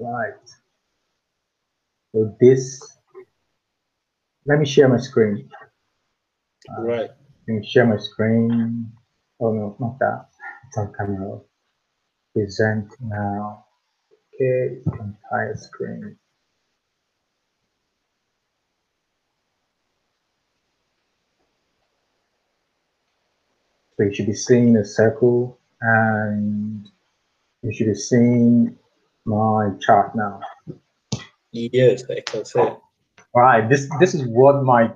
Right. So this, let me share my screen. Uh, right. Let me share my screen. Oh no, not that. It's on camera. Present now. Okay, entire screen. So you should be seeing a circle and you should be seeing my chart now. Yes, I can see. All right, this this is what my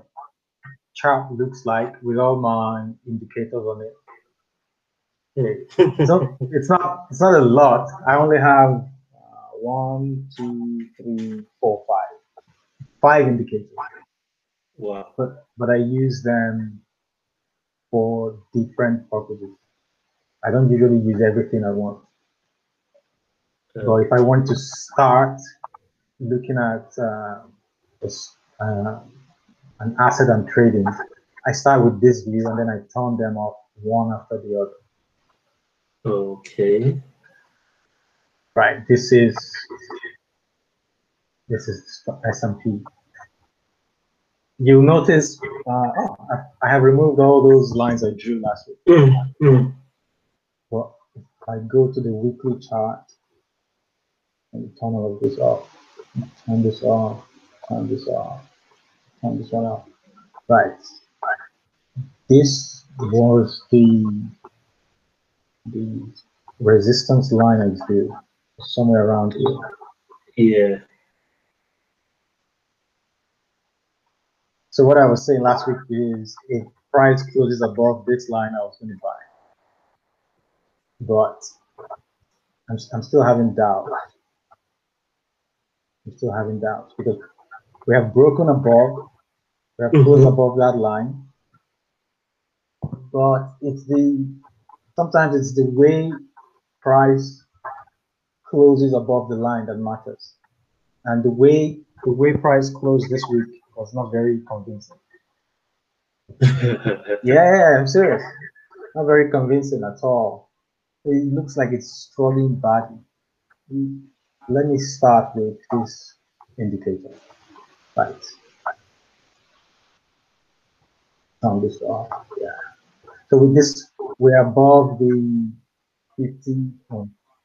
chart looks like with all my indicators on it. it's, not, it's not it's not a lot. I only have uh, one, two, three, four, five, five indicators. Wow. But but I use them for different purposes. I don't usually use everything at once. But if I want to start looking at uh, uh, an asset and trading, I start with this view and then I turn them off one after the other. Okay. Right. This is this is S&P. You'll notice. Uh, oh, I, I, have removed all those lines I drew last week. Mm, mm. Well, if I go to the weekly chart and turn all of this off, turn this off, turn this off, turn this one off. Right. This was the the resistance line I drew somewhere around here. Yeah. So what I was saying last week is if price closes above this line, I was going to buy. But I'm, I'm still having doubts. I'm still having doubts because we have broken above, we have closed mm -hmm. above that line. But it's the sometimes it's the way price closes above the line that matters. And the way the way price closed this week was not very convincing. yeah, I'm serious. Not very convincing at all. It looks like it's struggling badly. Let me start with this indicator. Right. Turn this off. Yeah. So with this we're above the 50,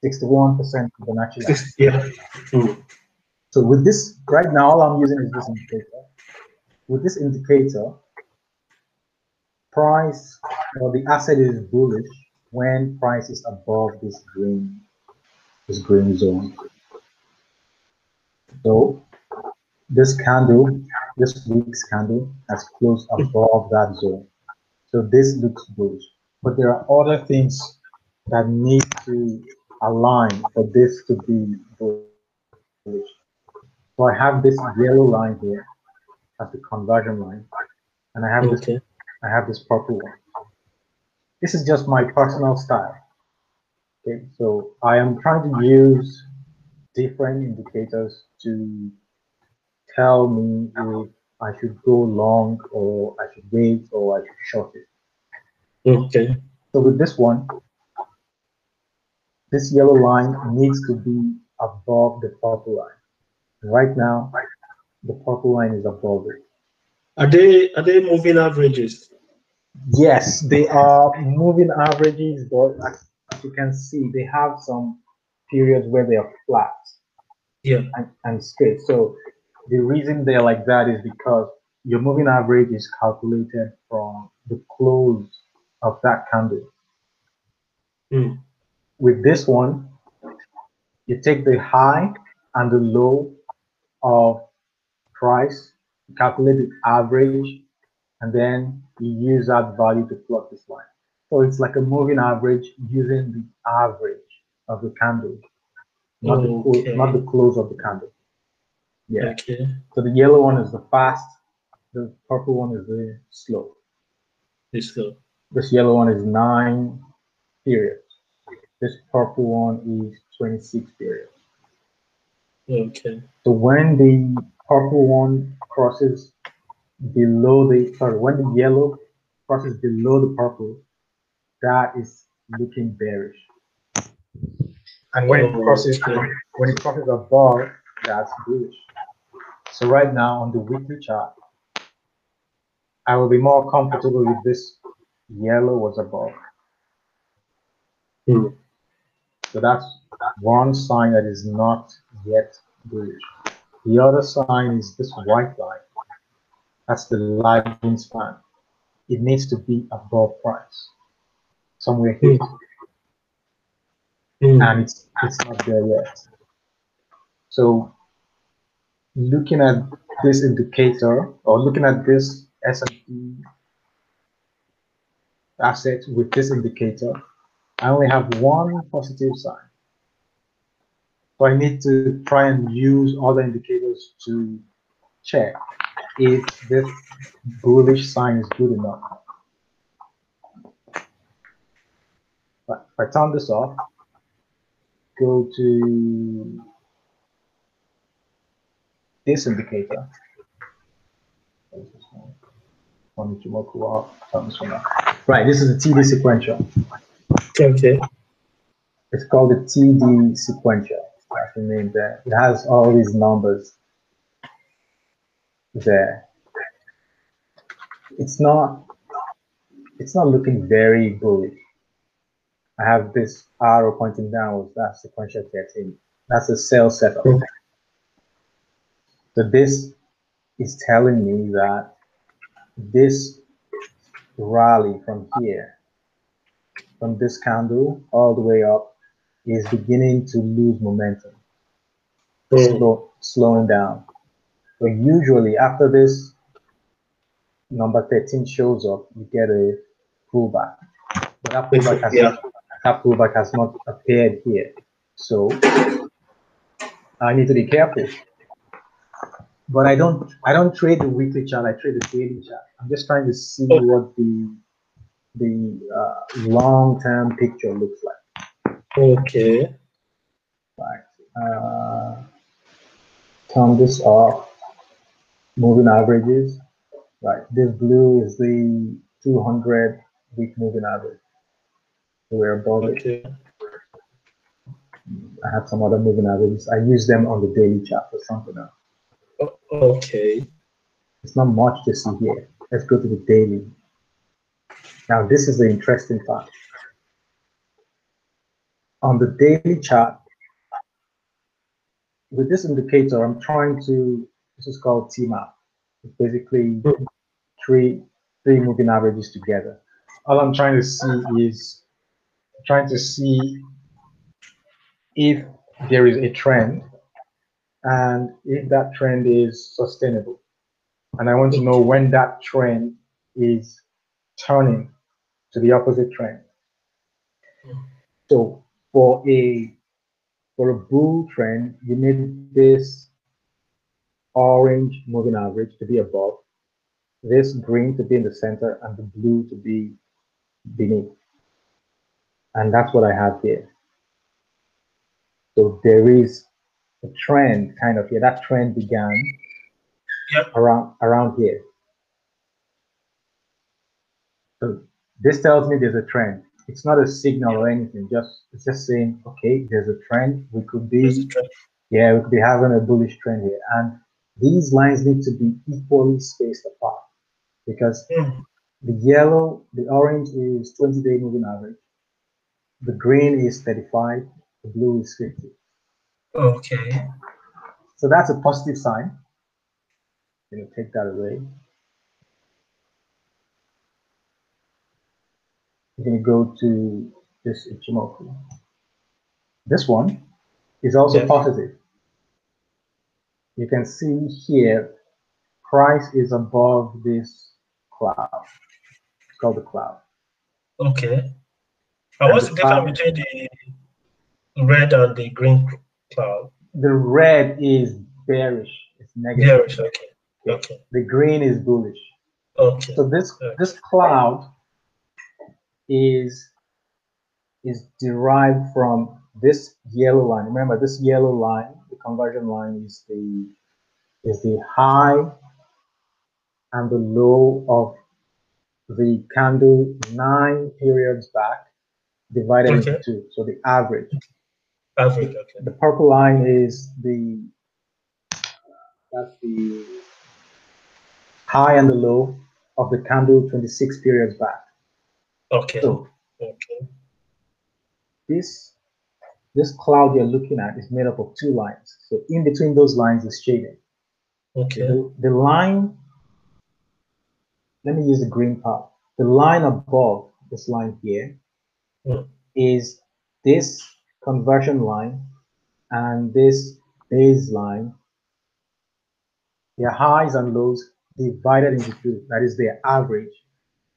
61% of the natural. Yeah. Mm. So with this, right now, all I'm using is this indicator. With this indicator, price or the asset is bullish when price is above this green, this green zone. So this candle, this week's candle has closed above that zone. So this looks bullish but there are other things that need to align for this to be bullish. So I have this yellow line here as the conversion line, and I have okay. this I have this purple one. This is just my personal style. Okay, so I am trying to use different indicators to tell me if I should go long or I should wait or I should short it. Okay. So with this one, this yellow line needs to be above the purple line. Right now, the purple line is above it. Are they are they moving averages? Yes, they are moving averages, but as you can see, they have some periods where they are flat. Yeah. And, and straight. So the reason they're like that is because your moving average is calculated from the close of that candle. Mm. With this one, you take the high and the low of price, calculate the average, and then you use that value to plot this line. So it's like a moving average using the average of the candle, not, okay. the, not the close of the candle. Yeah. Okay. So the yellow one is the fast, the purple one is the slow. The slow. This yellow one is nine periods. This purple one is 26 periods. Okay. So when the purple one crosses below the, sorry, when the yellow crosses below the purple, that is looking bearish. And when it crosses okay. when it crosses above, that's bullish. So right now on the weekly chart, I will be more comfortable with this yellow was above. Hmm. So that's one sign that is not yet bullish. The other sign is this white line. That's the lagging span. It needs to be above price, somewhere here, Hmm. Hmm. and it's it's not there yet. So looking at this indicator or looking at this S&P asset with this indicator, I only have one positive sign. So I need to try and use other indicators to check if this bullish sign is good enough. But if I turn this off, go to this indicator. One Ichimoku off, turn this one off. Right, this is the TD sequential. Okay. It's called the TD sequential. That's the name there. It has all these numbers there. It's not it's not looking very bullish. I have this arrow pointing downwards, that's sequential 13. That's a sell setup. Mhm. So this is telling me that this rally from here, from this candle all the way up, is beginning to lose momentum, Hmm. slow, slowing down. So usually after this number 13 shows up, you get a pullback. But that pullback has, Yeah. not, pullback has not appeared here. So I need to be careful. But I don't I don't trade the weekly chart, I trade the daily chart. I'm just trying to see what the the uh, long-term picture looks like. Okay. Right. Uh, turn this off. Moving averages. Right. This blue is the 200 week moving average. We're above it. I have some other moving averages. I use them on the daily chart for something else. O- Okay. It's not much to see here. Let's go to the daily. Now, this is the interesting part. On the daily chart, with this indicator, I'm trying to, this is called T-map. It's basically Mhm. three, three moving averages together. All I'm trying to see is trying to see if there is a trend and if that trend is sustainable. And I want to know when that trend is turning to the opposite trend. So for a for a bull trend, you need this orange moving average to be above, this green to be in the center, and the blue to be beneath. And that's what I have here. So there is a trend kind of here. That trend began Yep. around around here. So this tells me there's a trend. It's not a signal or anything. Just it's just saying, okay, there's a trend. We could be yeah, we could be having a bullish trend here. And these lines need to be equally spaced apart because Hmm. the yellow, the orange is 20 day moving average. The green is 35, the blue is 50. Okay. So that's a positive sign. You know, take that away. You're going to go to this Ichimoku. This one is also positive. You can see here, price is above this cloud. It's called the cloud. Okay. What's the difference between the red and the green cloud? The red is bearish. It's negative. Bearish. Okay. Okay. The green is bullish. Okay. So this Okay. this cloud is is derived from this yellow line. Remember, this yellow line, the conversion line, is the is the high and the low of the candle nine periods back divided into two. So the average. Average, okay. The purple line is the that's the high and the low of the candle 26 periods back. Okay. So Okay. this this cloud you're looking at is made up of two lines. So in between those lines is shading. Okay. The, the line, let me use the green part. The line above this line here is this conversion line and this baseline. Their highs and lows divided into two. That is their average,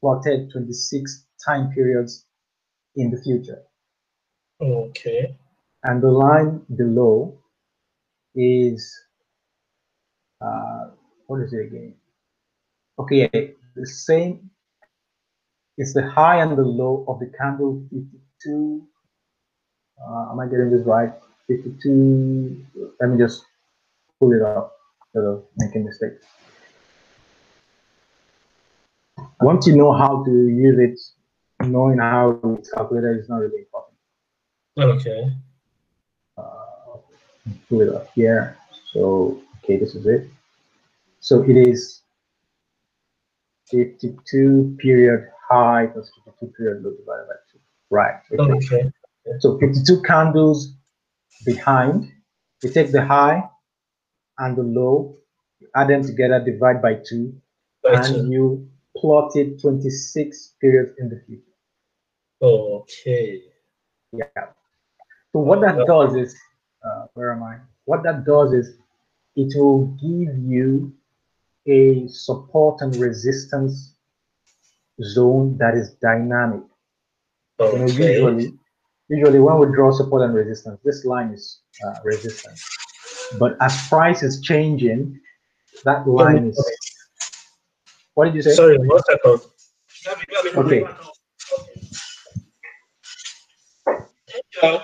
plotted 26 time periods in the future. Okay. And the line below is uh, what is it again? Okay, the same. It's the high and the low of the candle 52. Uh, am I getting this right? 52. Let me just pull it up instead of making mistakes. Once you know how to use it, knowing how it's calculated is not really important. Okay. uh, pull it up here. So, okay, this is it. So it is 52 period high plus 52 period low divided by 2. Right. okay. Okay. So 52 candles behind. You take the high and the low, you add them together, divide by 2, Right. and you plot it 26 periods in the future. Okay. Yeah. So what that does is, uh, where am I? What that does is, it will give you a support and resistance zone that is dynamic. You know, usually, usually when we draw support and resistance, this line is uh, resistance. But as price is changing, that line is. What did you say? Sorry, one second. Okay. Yeah.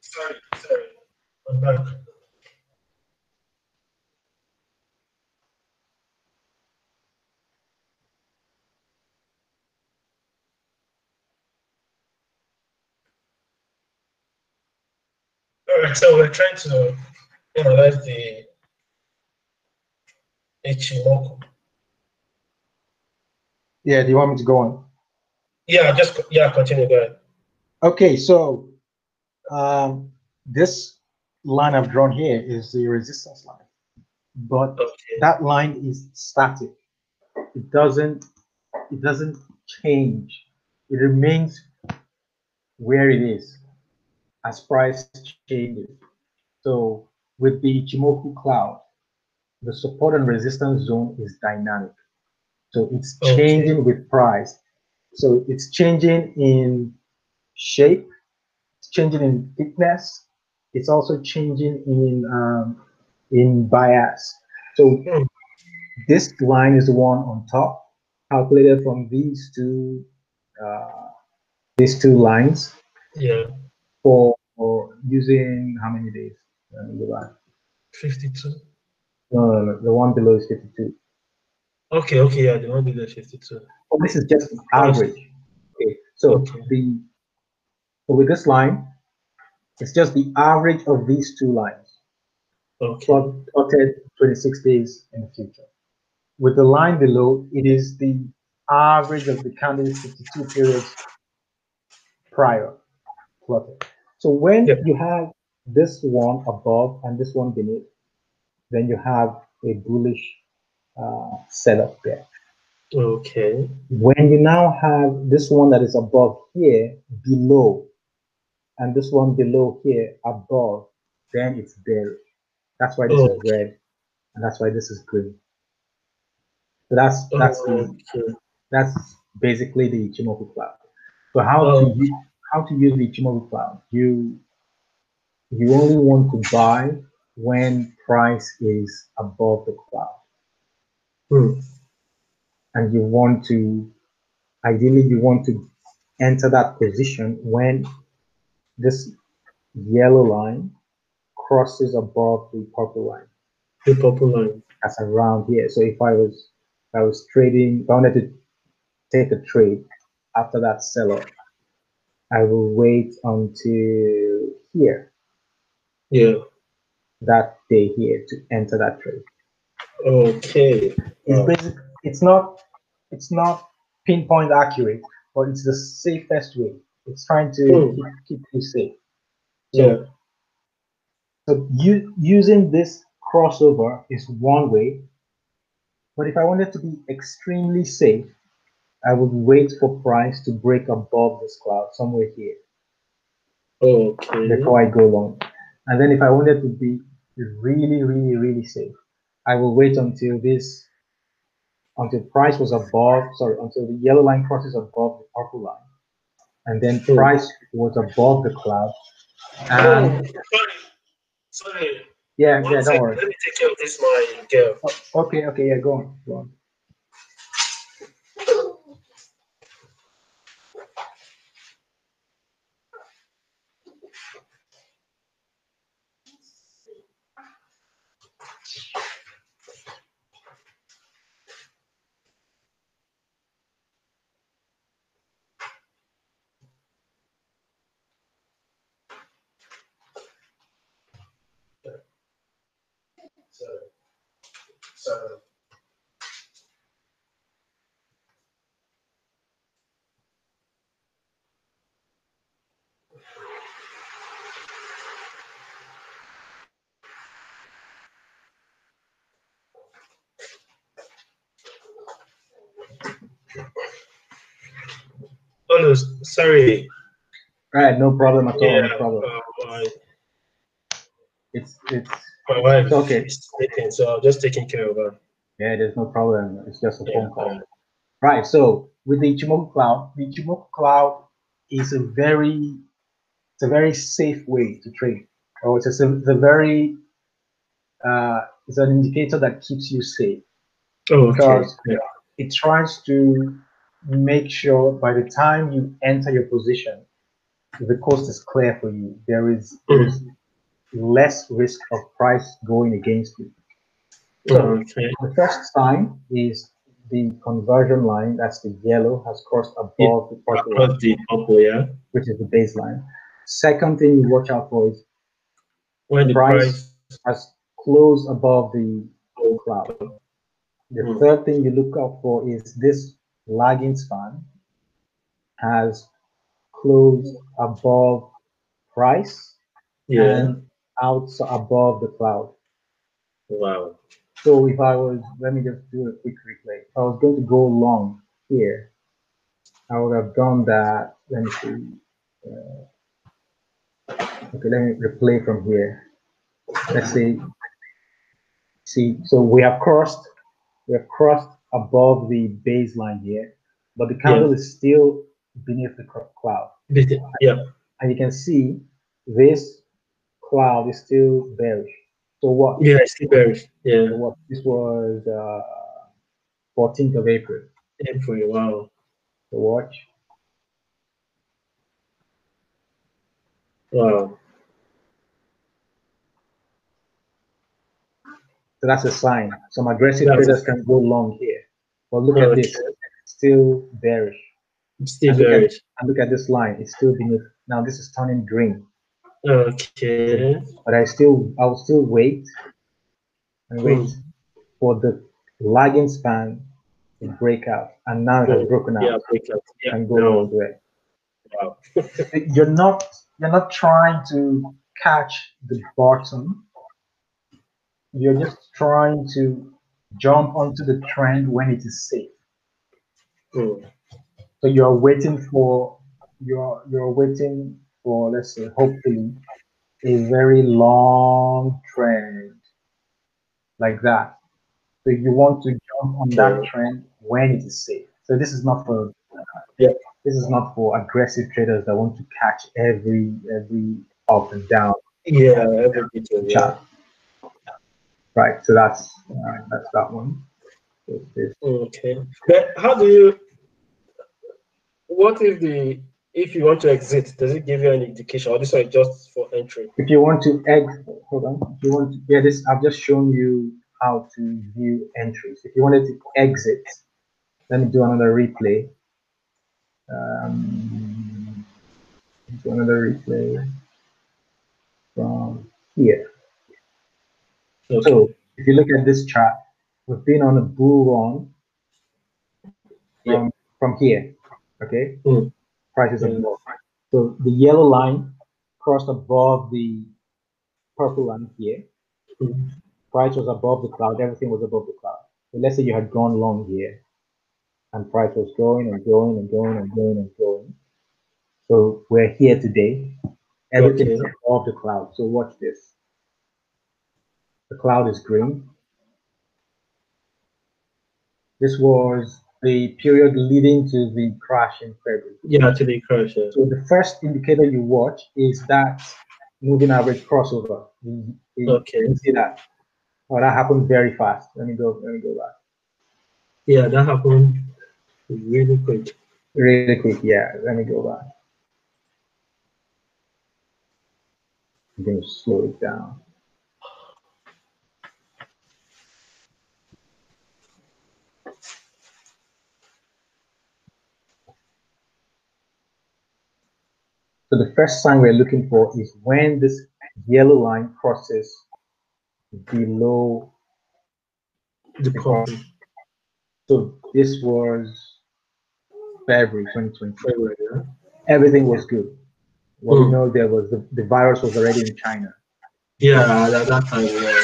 Sorry, sorry. Right, so we're trying to analyze the Ichimoku. Yeah. Do you want me to go on? Yeah, just yeah, continue. Go ahead. Okay, so um, this line I've drawn here is the resistance line, but Okay. that line is static. It doesn't it doesn't change. It remains where it is as price changes. So with the Ichimoku cloud, the support and resistance zone is dynamic. So it's Okay. changing with price. So it's changing in shape, it's changing in thickness, it's also changing in um, in bias. So Hmm. this line is the one on top, calculated from these two uh, these two lines Yeah, for, for using how many days? Let me go back. 52. No, no, no, the one below is 52. Okay, okay, yeah, the one below is 52. Oh, this is just average. Okay, so Okay. the so with this line, it's just the average of these two lines. Okay. plot- plotted 26 days in the future. With the line below, it is the average of the candle's 52 periods prior plotted. So when Yep. you have this one above and this one beneath, then you have a bullish uh, setup there. Okay. When you now have this one that is above here below, and this one below here above, then it's bearish. That's why this is red, and that's why this is green. So that's that's the Okay. that's basically the Ichimoku cloud. So how Oh. to use, how to use the Ichimoku cloud? You you only want to buy when price is above the cloud, Hmm. and you want to ideally you want to enter that position when this yellow line crosses above the purple line. The purple line. That's around here. So if I was if I was trading, if I wanted to take a trade after that sell off, I will wait until here, Yeah. that day here to enter that trade. Okay. It's Wow. basic. It's not. It's not pinpoint accurate, but it's the safest way. It's trying to Hmm. keep, keep you safe. Yeah. So you using this crossover is one way, but if I wanted to be extremely safe, I would wait for price to break above this cloud somewhere here Okay. before I go long. And then if I wanted to be really, really, really safe, I will wait until this, until price was above, sorry, until the yellow line crosses above the purple line. And then Hmm. price was above the cloud. Oh, sorry. Sorry. yeah, One yeah, don't second. worry. Let me take care of this, my girl. Okay, okay, yeah, go on, go on. Sorry. Right, no problem at all, Yeah, no problem. uh, It's it's my wife It's okay. is sleeping, so I'm just taking care of her. yeah, there's no problem. It's just a Yeah, phone call. Right. So with the Ichimoku cloud, the Ichimoku cloud is a very it's a very safe way to trade. Or it's a, it's a very uh, it's an indicator that keeps you safe. Oh, okay. Because Yeah. it tries to make sure by the time you enter your position, the coast is clear for you. There is, there is less risk of price going against you. So okay. The first sign is the conversion line, that's the yellow, has crossed above the purple Across the purple, yeah. which is the baseline. Second thing you watch out for is When the Price. price, has closed above the cloud. The Hmm. third thing you look out for is this lagging span has closed above price yeah. and out above the cloud. Wow. So if I was, let me just do a quick replay. If I was going to go long here, I would have done that. Let me see. Uh, okay, let me replay from here. Let's see. See, so we have crossed, we have crossed above the baseline here, but the candle is still beneath the cloud. Yeah. And you can see this cloud is still bearish. So what? Yeah, it's still bearish. Yeah. So what? This was uh, 14th of April. April. Wow. So watch. Wow. So that's a sign. Some aggressive That's traders can go long here. But look at this, still bearish. It's still And look at- bearish. And look at this line, it's still beneath. Now this is turning green. Okay. But I still, I will still wait and wait Hmm. for the lagging span to break out. And now it has Hmm. broken out Yeah, break out. Yeah. and go no. all the way. Wow. You're not, you're not trying to catch the bottom. You're just trying to jump onto the trend when it is safe. Hmm. So you're waiting for you're you're waiting for let's say hopefully a very long trend like that. So you want to jump on that trend when it is safe. So this is not for Yeah. this is not for aggressive traders that want to catch every every up and down Yeah, every detail. Yeah. Right. So that's uh, that's that one. Okay. But how do you? What if the if you want to exit? Does it give you an indication, or this one is just for entry? if you want to exit, hold on. If you want to, yeah, this I've just shown you how to view entries. If you wanted to exit, let me do another replay. Um, another replay from here. Okay. So if you look at this chart, we've been on a bull run from, from here, okay? Mm. Prices Yeah. above. So the yellow line crossed above the purple line here. Mm. Price was above the cloud, everything was above the cloud. So let's say you had gone long here and price was going and going and going and going and going. So we're here today. Everything is above the cloud. So watch this. The cloud is green. This was the period leading to the crash in February. Yeah, to the crash. Yeah. So the first indicator you watch is that moving average crossover. You, you- Okay. you see that? Oh, that happened very fast. Let me go. Let me go back. Yeah, that happened really quick. Really quick. Yeah. Let me go back. I'm going to slow it down. So the first sign we're looking for is when this yellow line crosses below. The coffee. So this was February 2020. February, yeah. Everything was good. What we Hmm. know there was the, the virus was already in China. Yeah, that, that time, yeah.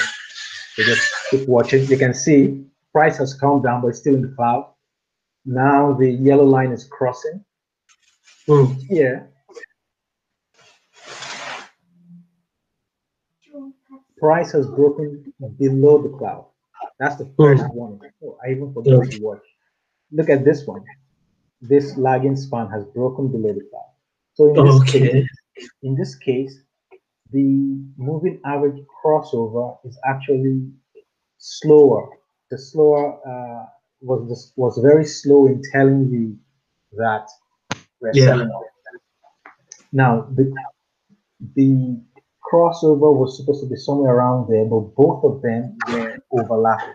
So just keep watching. You can see price has come down, but it's still in the cloud. Now the yellow line is crossing Mm. here. Price has broken below the cloud. That's the first one. Oh, I even forgot to watch. Look at this one. This lagging span has broken below the cloud. So in this, Okay. in this case, the moving average crossover is actually slower. The slower uh, was was very slow in telling you that we're Yeah. selling off. Now the the crossover was supposed to be somewhere around there, but both of them were overlapping.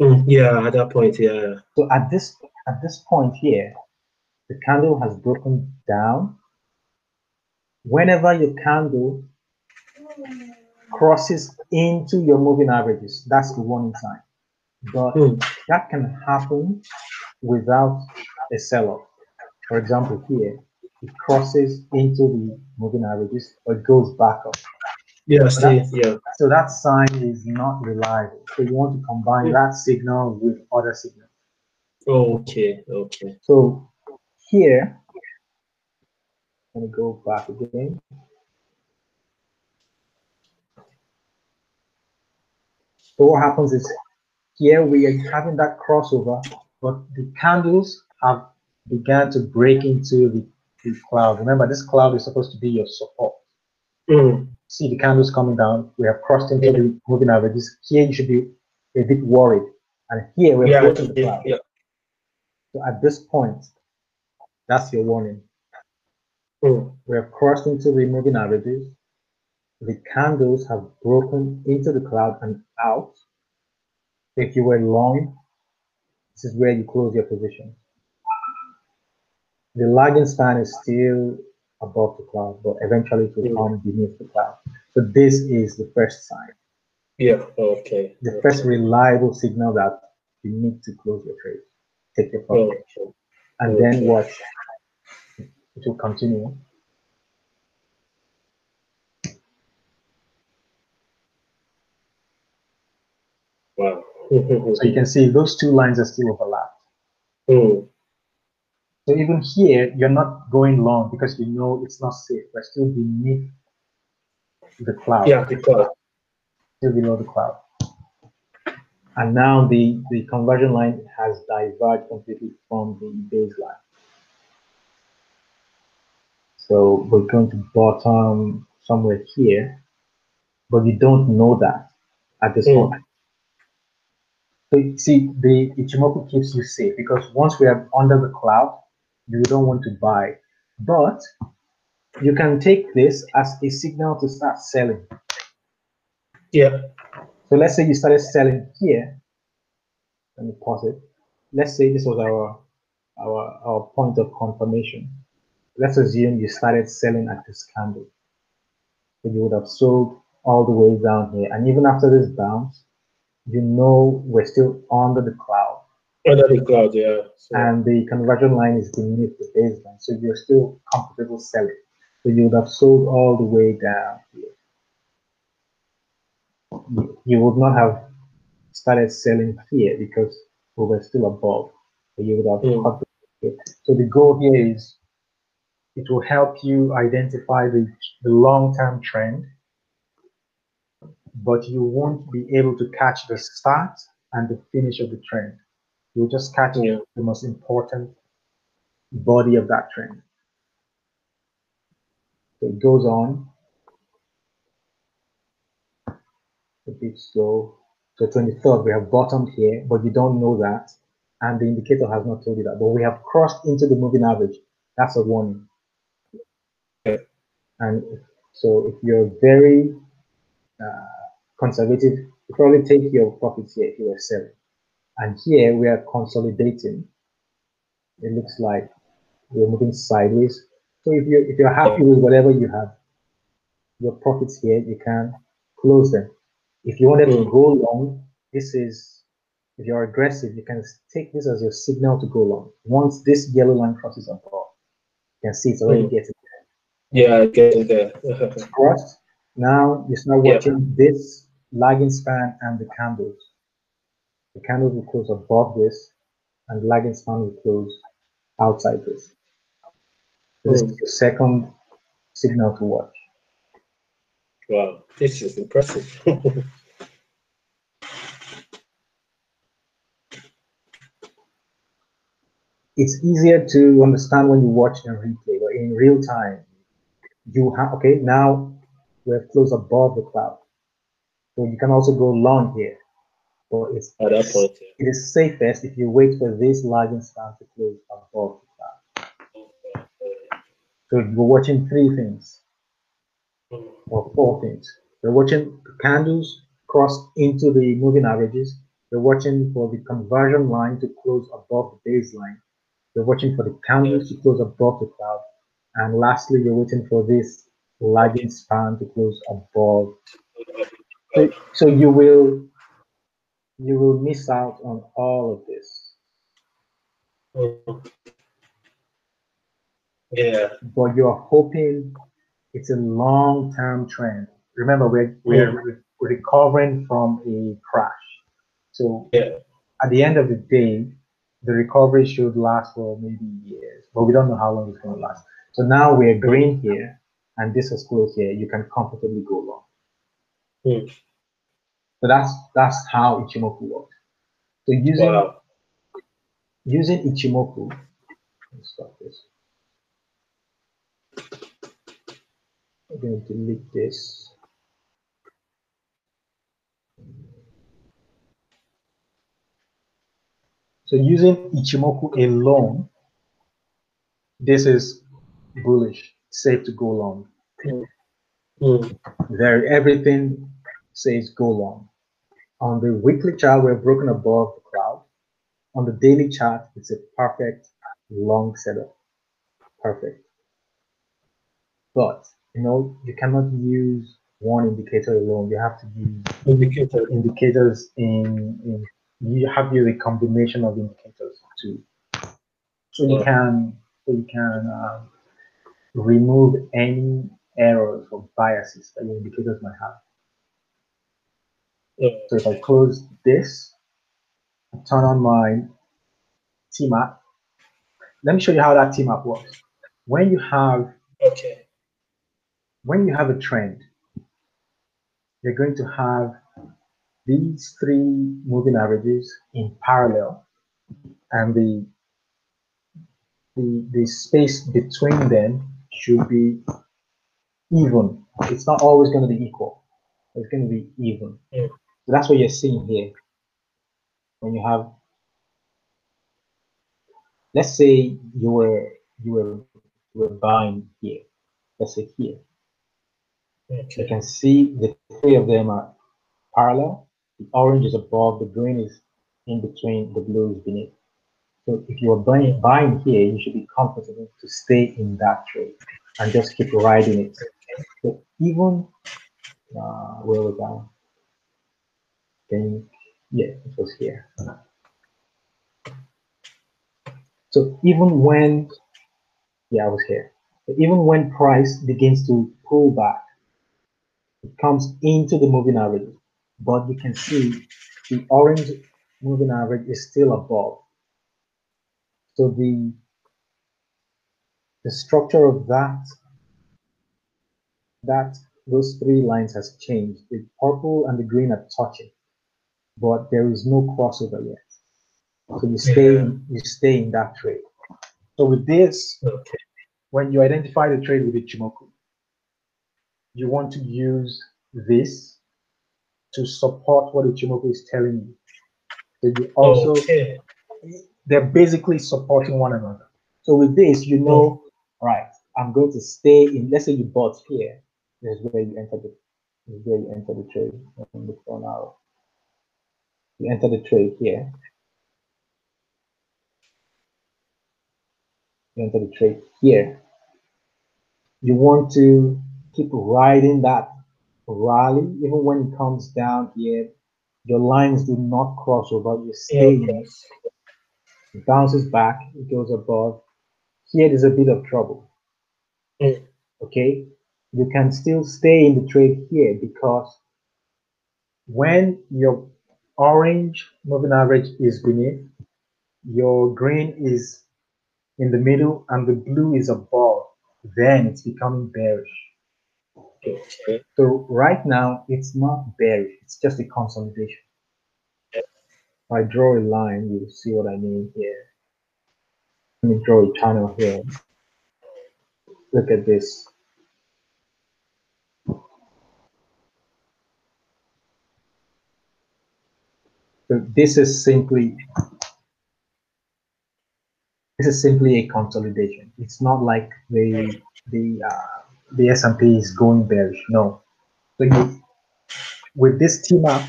Mm, yeah, at that point, yeah. So at this at this point here, the candle has broken down. Whenever your candle crosses into your moving averages, that's the warning sign. But Mm. that can happen without a sell-off. For example, here it crosses into the moving averages, or it goes back up. Yeah, see, yeah. So that sign is not reliable. So you want to combine that signal with other signals. Okay, okay. So here, let me go back again. So what happens is here we are having that crossover, but the candles have began to break into the, cloud. Remember, this cloud is supposed to be your support. Mm. See the candles coming down. We have crossed into the moving averages. Here you should be a bit worried. And here we're Yeah, broken the cloud. yeah. So at this point, that's your warning. Mm. We have crossed into the moving averages. The candles have broken into the cloud and out. If you were long, this is where you close your position. The lagging span is still above the cloud, but eventually it will come beneath the cloud. So this is the first sign, Yeah, okay. the first reliable signal that you need to close your trade, take your profit, Okay. and then okay. watch. It will continue. Wow. So you can see those two lines are still overlapped. Mm. So even here, you're not going long because you know it's not safe. We're still beneath the cloud, Yeah, because still below the cloud. And now the, the conversion line has diverged completely from the baseline. So we're going to bottom somewhere here, but you don't know that at this Mm. point. So see, the Ichimoku keeps you safe because once we are under the cloud, you don't want to buy. But you can take this as a signal to start selling. yeah. So let's say you started selling here. Let me pause it. Let's say this was our our, our point of confirmation. Let's assume you started selling at this candle. So you would have sold all the way down here. And even after this bounce, you know we're still under the cloud. The cloud, yeah. So. And the conversion line is beneath the baseline. So you're still comfortable selling. So you would have sold all the way down here. You would not have started selling here because we were still above. So you would have mm. So the goal here is it will help you identify the, the long-term trend, but you won't be able to catch the start and the finish of the trend. You'll just catch yeah. the most important body of that trend. So it goes on a bit slow. So 23rd, we have bottomed here, but you don't know that. And the indicator has not told you that. But we have crossed into the moving average. That's a warning. And so if you're very uh, conservative, you probably take your profits here if you were selling. And here we are consolidating. It looks like we're moving sideways. So if you're if you're happy with whatever you have, your profits here, you can close them. If you wanted mm. to go long, this is if you're aggressive, you can take this as your signal to go long. Once this yellow line crosses above, you can see it's already mm. getting there. Yeah, getting there. crossed. Now you start watching yeah. this lagging span and the candles. The candles will close above this, and the lagging span will close outside this. This is the second signal to watch. Wow, this is impressive. it's easier to understand when you watch a replay, but in real time, you have okay now we're close above the cloud, so you can also go long here. But it's at that point, yeah. it is safest if you wait for this lagging span to close above the cloud. so you're watching three things or four things. You're watching the candles cross into the moving averages. You're watching for the conversion line to close above the baseline. You're watching for the candles to close above the cloud. And lastly, you're waiting for this lagging span to close above. So, so you will you will miss out on all of this. Yeah. But you're hoping it's a long-term trend. Remember, we're we're recovering from a crash. So yeah. at the end of the day, the recovery should last for maybe years, but we don't know how long it's going to last. So now we're green here, and this is close here. You can comfortably go long. Mm. So that's that's how Ichimoku works. So using wow. using Ichimoku, let's stop this. I'm going to delete this. So using Ichimoku alone, this is bullish, safe to go long. Mm. There, everything says go long. On the weekly chart, we're broken above the cloud. On the daily chart, it's a perfect long setup. Perfect. But you know, you cannot use one indicator alone. You have to use indicator indicators in, in you have to use a combination of indicators too. So you can so you can uh, remove any errors or biases that your indicators might have. Yeah. So if I close this, turn on my TMAP. Let me show you how that TMAP works. When you have okay when you have a trend, you're going to have these three moving averages in parallel and the the, the space between them should be even. It's not always going to be equal. It's going to be even. Yeah. So that's what you're seeing here. When you have, let's say you were you were you were buying here. Let's say here. Okay. You can see the three of them are parallel. The orange is above, the green is in between, the blue is beneath. So if you're buying, buying here, you should be comfortable to stay in that trade and just keep riding it. So even uh, where was that? Think yeah, it was here. So even when yeah, I was here. Even when price begins to pull back, it comes into the moving average, but you can see the orange moving average is still above. So the the structure of that that those three lines has changed. The purple and the green are touching, but there is no crossover yet. So you stay yeah. you stay in that trade. So with this, okay. when you identify the trade with the Ichimoku, you want to use this to support what the Ichimoku is telling you. So you also okay. they're basically supporting one another. So with this, you know, oh. right, I'm going to stay in, let's say you bought here, this is where you enter the this is where you enter the trade on the phone. You enter the trade here. You enter the trade here. You want to keep riding that rally, even when it comes down here. Your lines do not cross over. You stay in it. It bounces back. It goes above. Here, there's a bit of trouble. Mm. Okay, you can still stay in the trade here because when your orange moving average is beneath, your green is in the middle, and the blue is above, then it's becoming bearish. Okay. So right now, it's not bearish, it's just a consolidation. If I draw a line, you'll see what I mean here. Let me draw a channel here. Look at this. This is simply this is simply a consolidation. It's not like the the uh, the S&P is going bearish. No. So you, with this team up,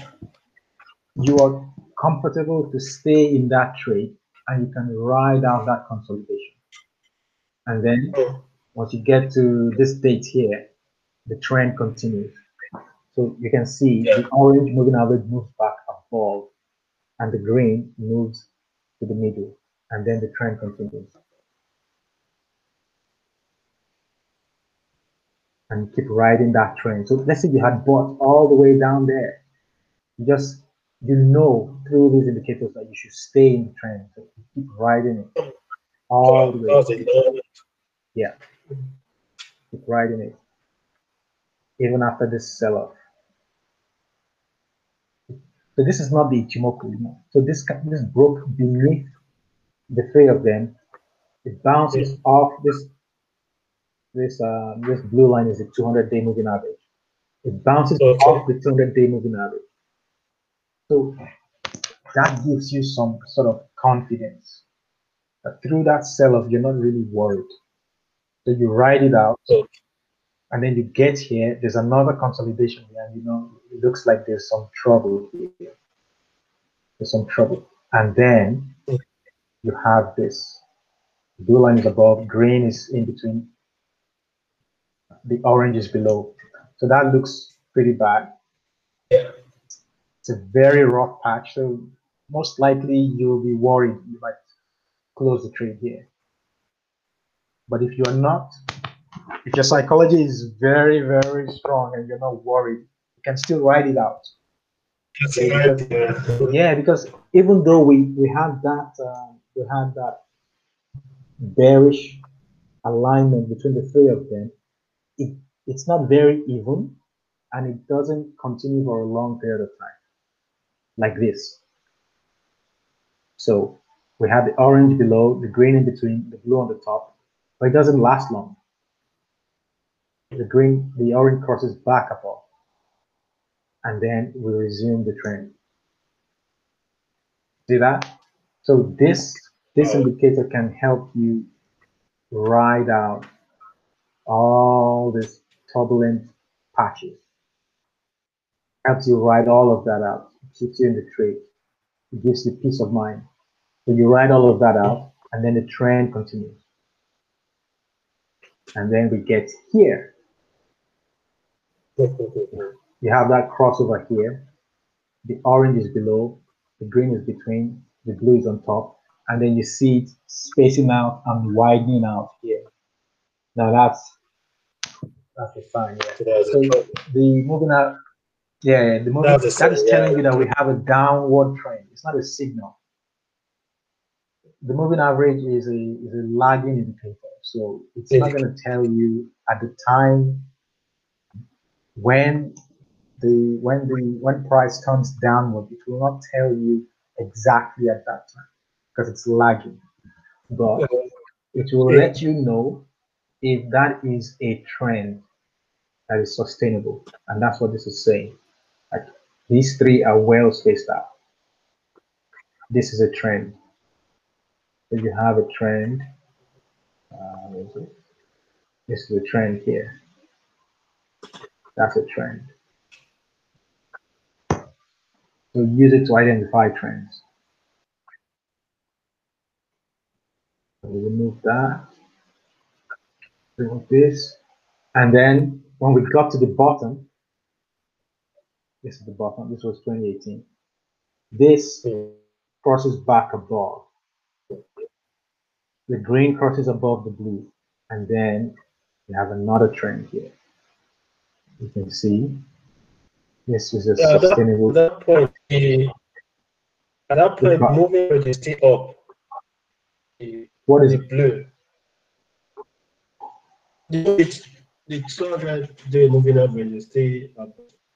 you are comfortable to stay in that trade and you can ride out that consolidation. And then once you get to this date here, the trend continues. So you can see yeah. the orange moving average moves back above and the green moves to the middle, and then the trend continues. And keep riding that trend. So let's say you had bought all the way down there. You just you know through these indicators that you should stay in the trend. So keep riding it all the way. Yeah. Keep riding it. Even after this sell-off. So this is not the Ichimoku. You know? So this this broke beneath the three of them. It bounces yeah. off this this uh, this blue line is the 200 day moving average. It bounces okay. off the 200 day moving average. So that gives you some sort of confidence that through that sell-off you're not really worried. So you ride it out. Okay and then you get here, there's another consolidation here, and you know, it looks like there's some trouble here. There's some trouble. And then you have this. Blue line is above, green is in between, the orange is below. So that looks pretty bad. Yeah. It's a very rough patch. So most likely you'll be worried you might close the trade here. But if you're not, if your psychology is very, very strong and you're not worried, you can still write it out. Yeah. yeah, because even though we we had that uh, we had that bearish alignment between the three of them, it it's not very even, and it doesn't continue for a long period of time, like this. So we have the orange below, the green in between, the blue on the top, but it doesn't last long the green, the orange crosses back above, and then we resume the trend. See that? So this this indicator can help you ride out all these turbulent patches. Helps you ride all of that out. Keeps you in the trade. It gives you peace of mind. So you ride all of that out, and then the trend continues. And then we get here. You have that crossover here. The orange is below, the green is between, the blue is on top, and then you see it spacing out and widening out here. Now that's that's a sign. Yeah. So the moving out, yeah, yeah the moving that is telling yeah. you that we have a downward trend. It's not a signal. The moving average is a is a lagging indicator, so it's not going to tell you at the time when the when the when price turns downward, it will not tell you exactly at that time because it's lagging. But it will let you know if that is a trend that is sustainable. And that's what this is saying. Like these three are well spaced out. This is a trend. So you have a trend. Uh, this is a trend here. That's a trend. So use it to identify trends. So we remove that. Remove this. And then when we got to the bottom, this is the bottom, this was 2018. This crosses back above. The green crosses above the blue. And then we have another trend here you can see this is a yeah, sustainable. At that, point, the, at that point, the moving will stay up. The, what is the blue? The, the 200 day moving average will stay up.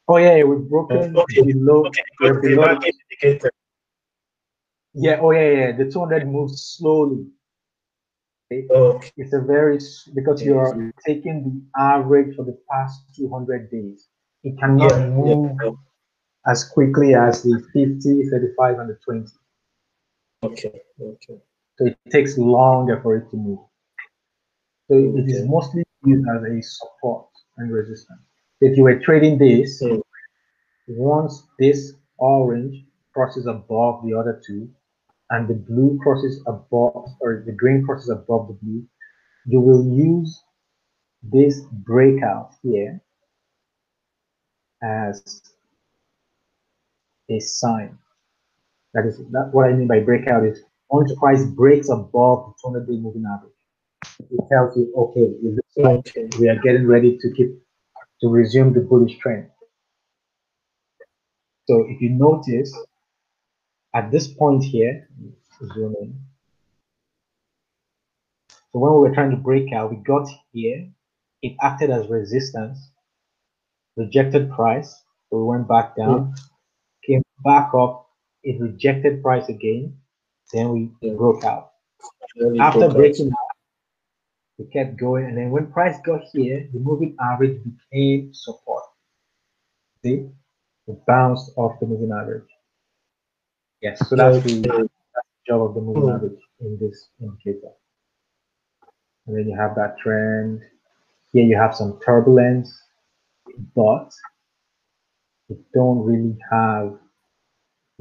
Oh yeah, we've broken uh, okay. below. Okay, below indicator. Yeah, oh yeah, yeah. The 200 moves slowly. Okay. It's a very because you're taking the average for the past 200 days. It cannot yeah, move yeah. As quickly as the 50, 35, and the 20. Okay. Okay. So it takes longer for it to move. So it is mostly used as a support and resistance. If you were trading this, mm. once this orange crosses above the other two, and the blue crosses above, or the green crosses above the blue, you will use this breakout here as a sign. That is that what I mean by breakout is once price breaks above the 200 day moving average, it tells you, okay, okay, we are getting ready to keep to resume the bullish trend. So if you notice, at this point here, zoom in. So when we were trying to break out, we got here, it acted as resistance, rejected price, so we went back down, yeah. Back up, it rejected price again, then we yeah. broke out. After breaking out. out, we kept going, and then when price got here, the moving average became support. See, it bounced off the moving average. Yes, so that's the, that's the job of the moving hmm. average in this indicator. And then you have that trend. Here you have some turbulence, but you don't really have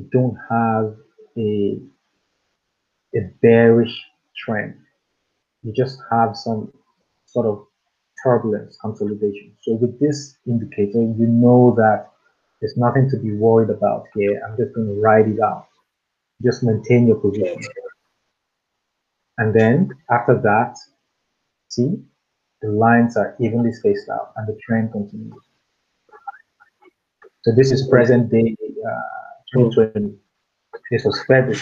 you don't have a a bearish trend. You just have some sort of turbulence consolidation. So with this indicator, you know that there's nothing to be worried about here. I'm just going to write it out just maintain your position. And then after that, see, the lines are evenly spaced out and the trend continues. So this is present day uh, 2020. This was February.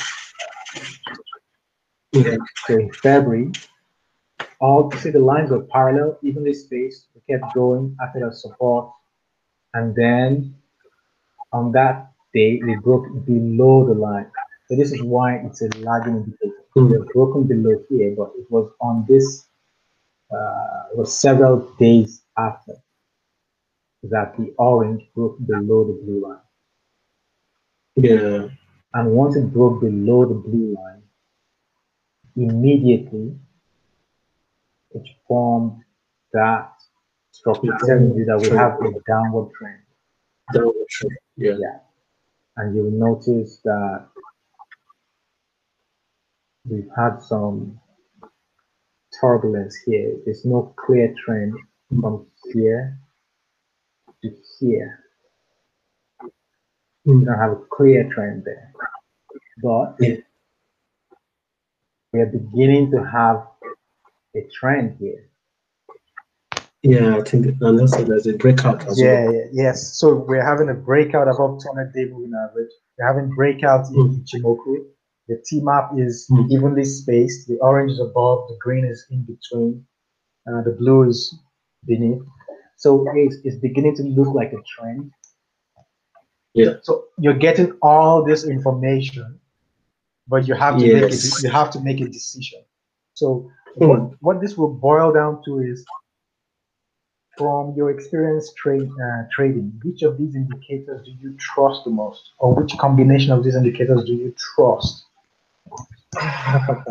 In February, all see the lines were parallel, evenly spaced. We kept going after the support, and then on that day, we broke below the line. So this is why it's a lagging indicator. Mm. Have broken below here, but it was on this, uh, it was several days after that the orange broke below the blue line. Yeah. And once it broke below the blue line, immediately it formed that structure telling you that we have a downward trend. Downward trend, yeah. Yeah. And you will notice that we've had some turbulence here. There's no clear trend from here to here. We don't have a clear trend there. But Yeah. we are beginning to have a trend here. Yeah, I think and also there's a breakout as well. Yeah, yeah, yes. So we're having a breakout above 200 day moving average. We're having breakout in Mm. Ichimoku. The T map is Mm. evenly spaced. The orange is above, the green is in between, uh, the blue is beneath. So it's, it's beginning to look like a trend. Yeah. So you're getting all this information, but you have to make a, you have to make a decision. So Mm. what, what this will boil down to is from your experience trade, uh, trading, which of these indicators do you trust the most, or which combination of these indicators do you trust?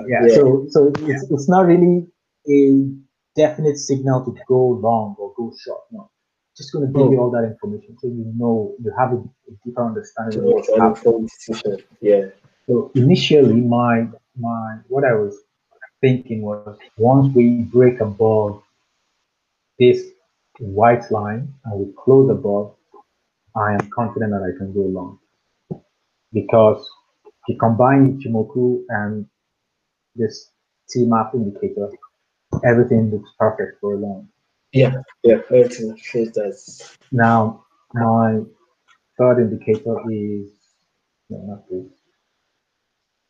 Yeah. So, so it's, it's not really a definite signal to go long or go short. No, just going to give you all that information so you know you have a, a deeper understanding of what's happening. Yeah. So initially, my my what I was thinking was once we break above this white line and we close above, I am confident that I can go long because if you combine Ichimoku and this T map indicator, everything looks perfect for a long. Yeah, yeah, everything. Now, my third indicator is no, not this.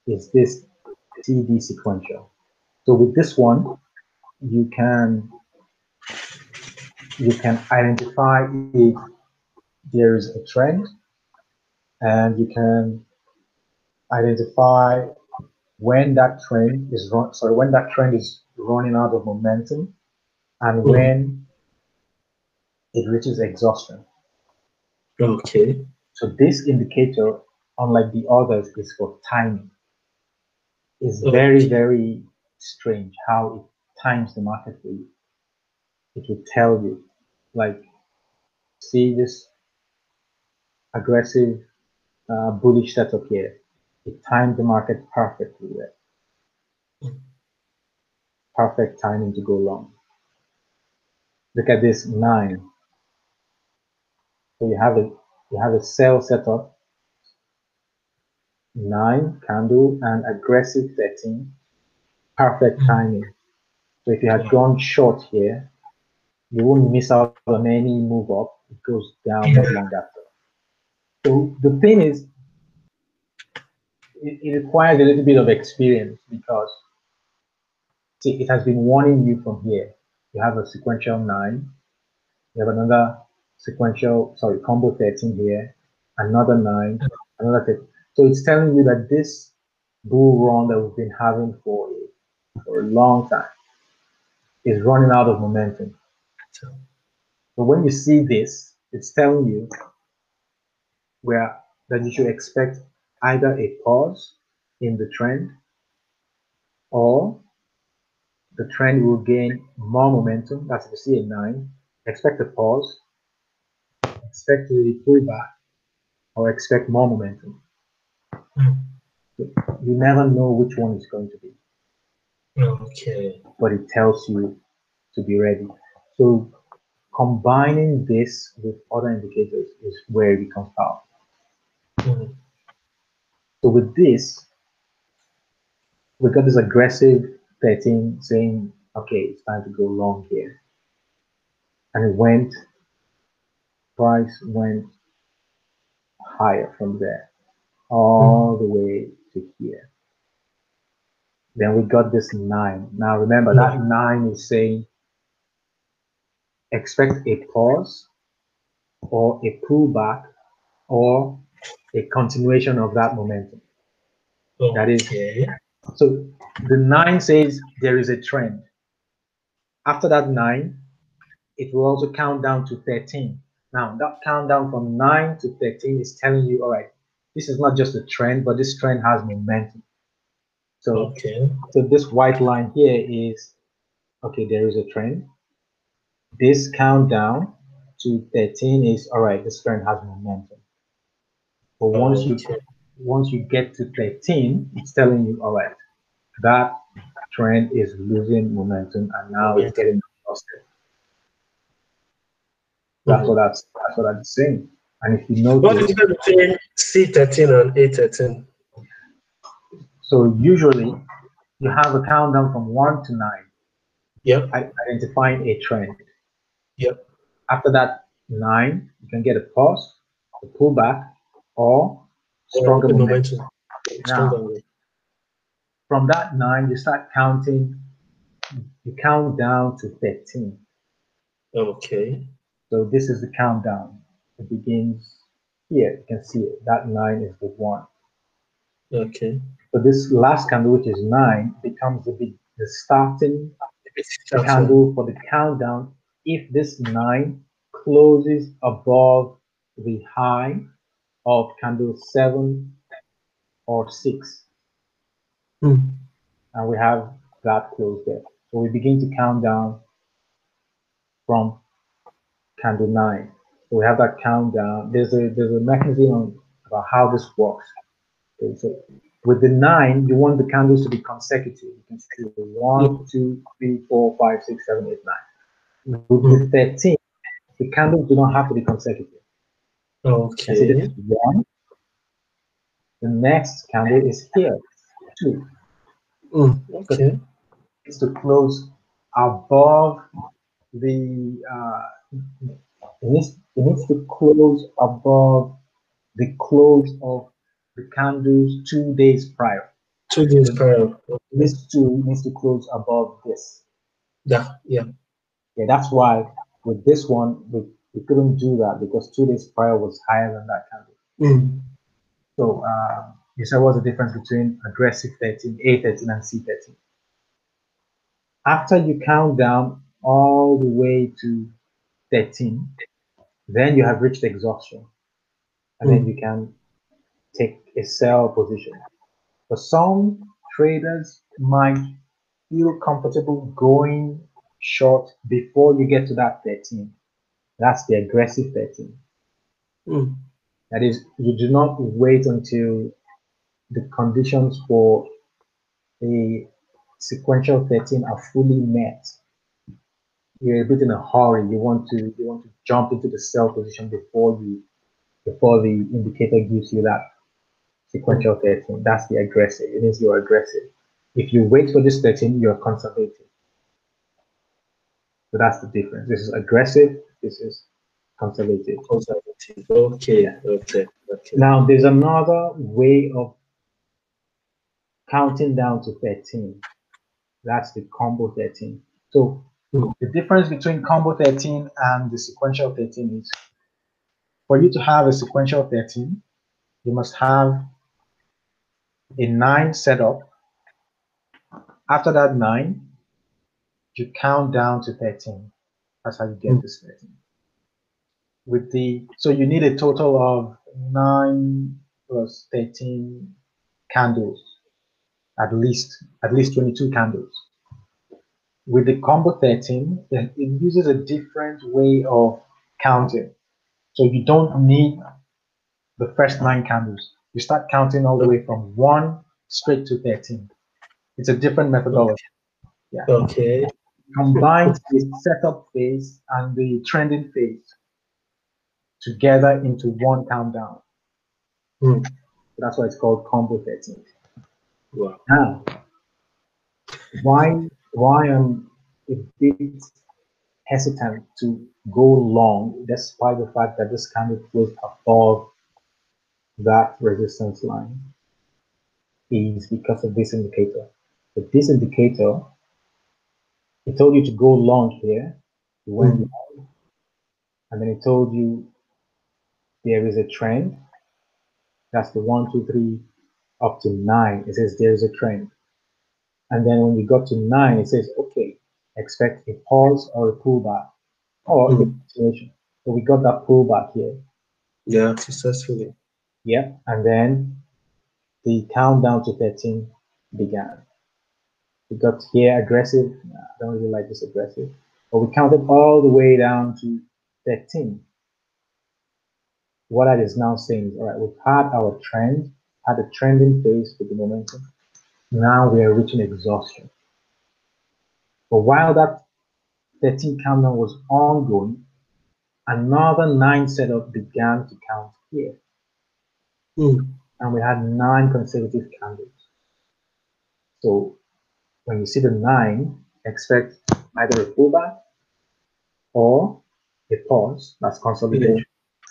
Is this TD sequential? So with this one, you can you can identify if there is a trend, and you can identify when that trend is run. Sorry, when that trend is running out of momentum, and Mhm. when it reaches exhaustion. Okay. So this indicator, unlike the others, is for timing. It's very, very strange how it times the market for you. It will tell you, like, see this aggressive uh, bullish setup here. It timed the market perfectly there. Perfect timing to go long. Look at this nine. So you have a you have a sell setup, nine candle and aggressive 13, perfect Mhm. timing. So if you had gone short here, you wouldn't miss out on any move up. It goes down not long after. So the thing is, it, it requires a little bit of experience because see, it has been warning you from here. You have a sequential nine, you have another sequential, sorry, combo 13 here, another nine, another 13. So it's telling you that this bull run that we've been having for a, for a long time is running out of momentum. So when you see this, it's telling you where that you should expect either a pause in the trend or the trend will gain more momentum. That's if you see a nine, expect a pause, expect a pullback, or expect more momentum. You never know which one is going to be, okay. but it tells you to be ready. So combining this with other indicators is where it becomes powerful. Mm, So with this, we've got this aggressive 13 saying, okay, it's time to go long here. And it went, price went higher from there, all the way to here. Then we got this nine. Now remember that nine is saying expect a pause or a pullback or a continuation of that momentum. That is- Okay. So the nine says there is a trend. After that nine, it will also count down to 13. Now, that countdown from 9 to 13 is telling you, all right, this is not just a trend, but this trend has momentum. So, Okay. so this white line here is, okay, there is a trend. This countdown to 13 is, all right, this trend has momentum. But once you. Once you get to 13, it's telling you, all right, that trend is losing momentum and now it's getting exhausted. That's mm-hmm. what that's that's what I'm saying. And if you know what is between C13 and A13? So usually you have a countdown from one to nine. Yep. Identifying a trend. Yep. After that nine, you can get a pause, a pullback, or stronger momentum. momentum. Now, from that nine, you start counting, you count down to 13. Okay. So this is the countdown. It begins here. You can see it. That nine is the one. Okay. So this last candle, which is nine, becomes the big, the starting candle for the countdown. If this nine closes above the high of candle seven or six, mm. and we have that close there. So we begin to count down from candle nine. So we have that countdown. There's a there's a mechanism about how this works. Okay, so with the nine, you want the candles to be consecutive. You can see one, two, three, four, five, six, seven, eight, nine. With the 13, the candles do not have to be consecutive. Okay. So this is one. The next candle is here, two. Mm, okay. It's to close above the uh, it needs, it needs to close above the close of the candles two days prior. Two days prior. This two needs to close above this. Yeah, yeah. Yeah, that's why with this one, we, we couldn't do that because two days prior was higher than that candle. Mm. So uh, you said what's the difference between aggressive 13, A13, and C13? After you count down all the way to 13, then you have reached exhaustion. And mm. then you can take a sell position. For some traders might feel comfortable going short before you get to that 13. That's the aggressive 13. Mm. That is, you do not wait until the conditions for a sequential 13 are fully met you're a bit in a hurry. You want to you want to jump into the sell position before you before the indicator gives you that sequential 13. That's the aggressive. It means you're aggressive. If you wait for this 13, you're conservative. So that's the difference. This is aggressive. This is conservative. Conservative. Okay. Yeah. Okay. Okay. Now there's another way of counting down to 13. That's the combo 13. So the difference between combo 13 and the sequential 13 is for you to have a sequential 13, you must have a 9 setup. After that 9, you count down to 13. That's how you get mm. this 13. With the so you need a total of 9 plus 13 candles, at least at least 22 candles with the combo 13, it uses a different way of counting. So you don't need the first nine candles. You start counting all the way from one straight to 13. It's a different methodology. Yeah. Okay. Combine the setup phase and the trending phase together into one countdown. Mm. That's why it's called combo 13. Wow. Now, why why I'm a bit hesitant to go long, despite the fact that this candle closed above that resistance line, is because of this indicator. But this indicator, it told you to go long here, you went mm -hmm. long, and then it told you there is a trend. That's the one, two, three, up to nine. It says there is a trend. And then when you got to nine, it says, okay, expect a pause or a pullback or mm. a continuation. So we got that pullback here. Yeah, successfully. Yeah. And then the countdown to 13 began. We got here aggressive. I don't really like this aggressive. But we counted all the way down to 13. What that is now saying is, all right, we've had our trend, had a trending phase with the momentum now we are reaching exhaustion. But while that 13 countdown was ongoing, another nine setup began to count here. Mm. And we had nine consecutive candles. So when you see the nine, expect either a pullback or a pause, that's consolidation,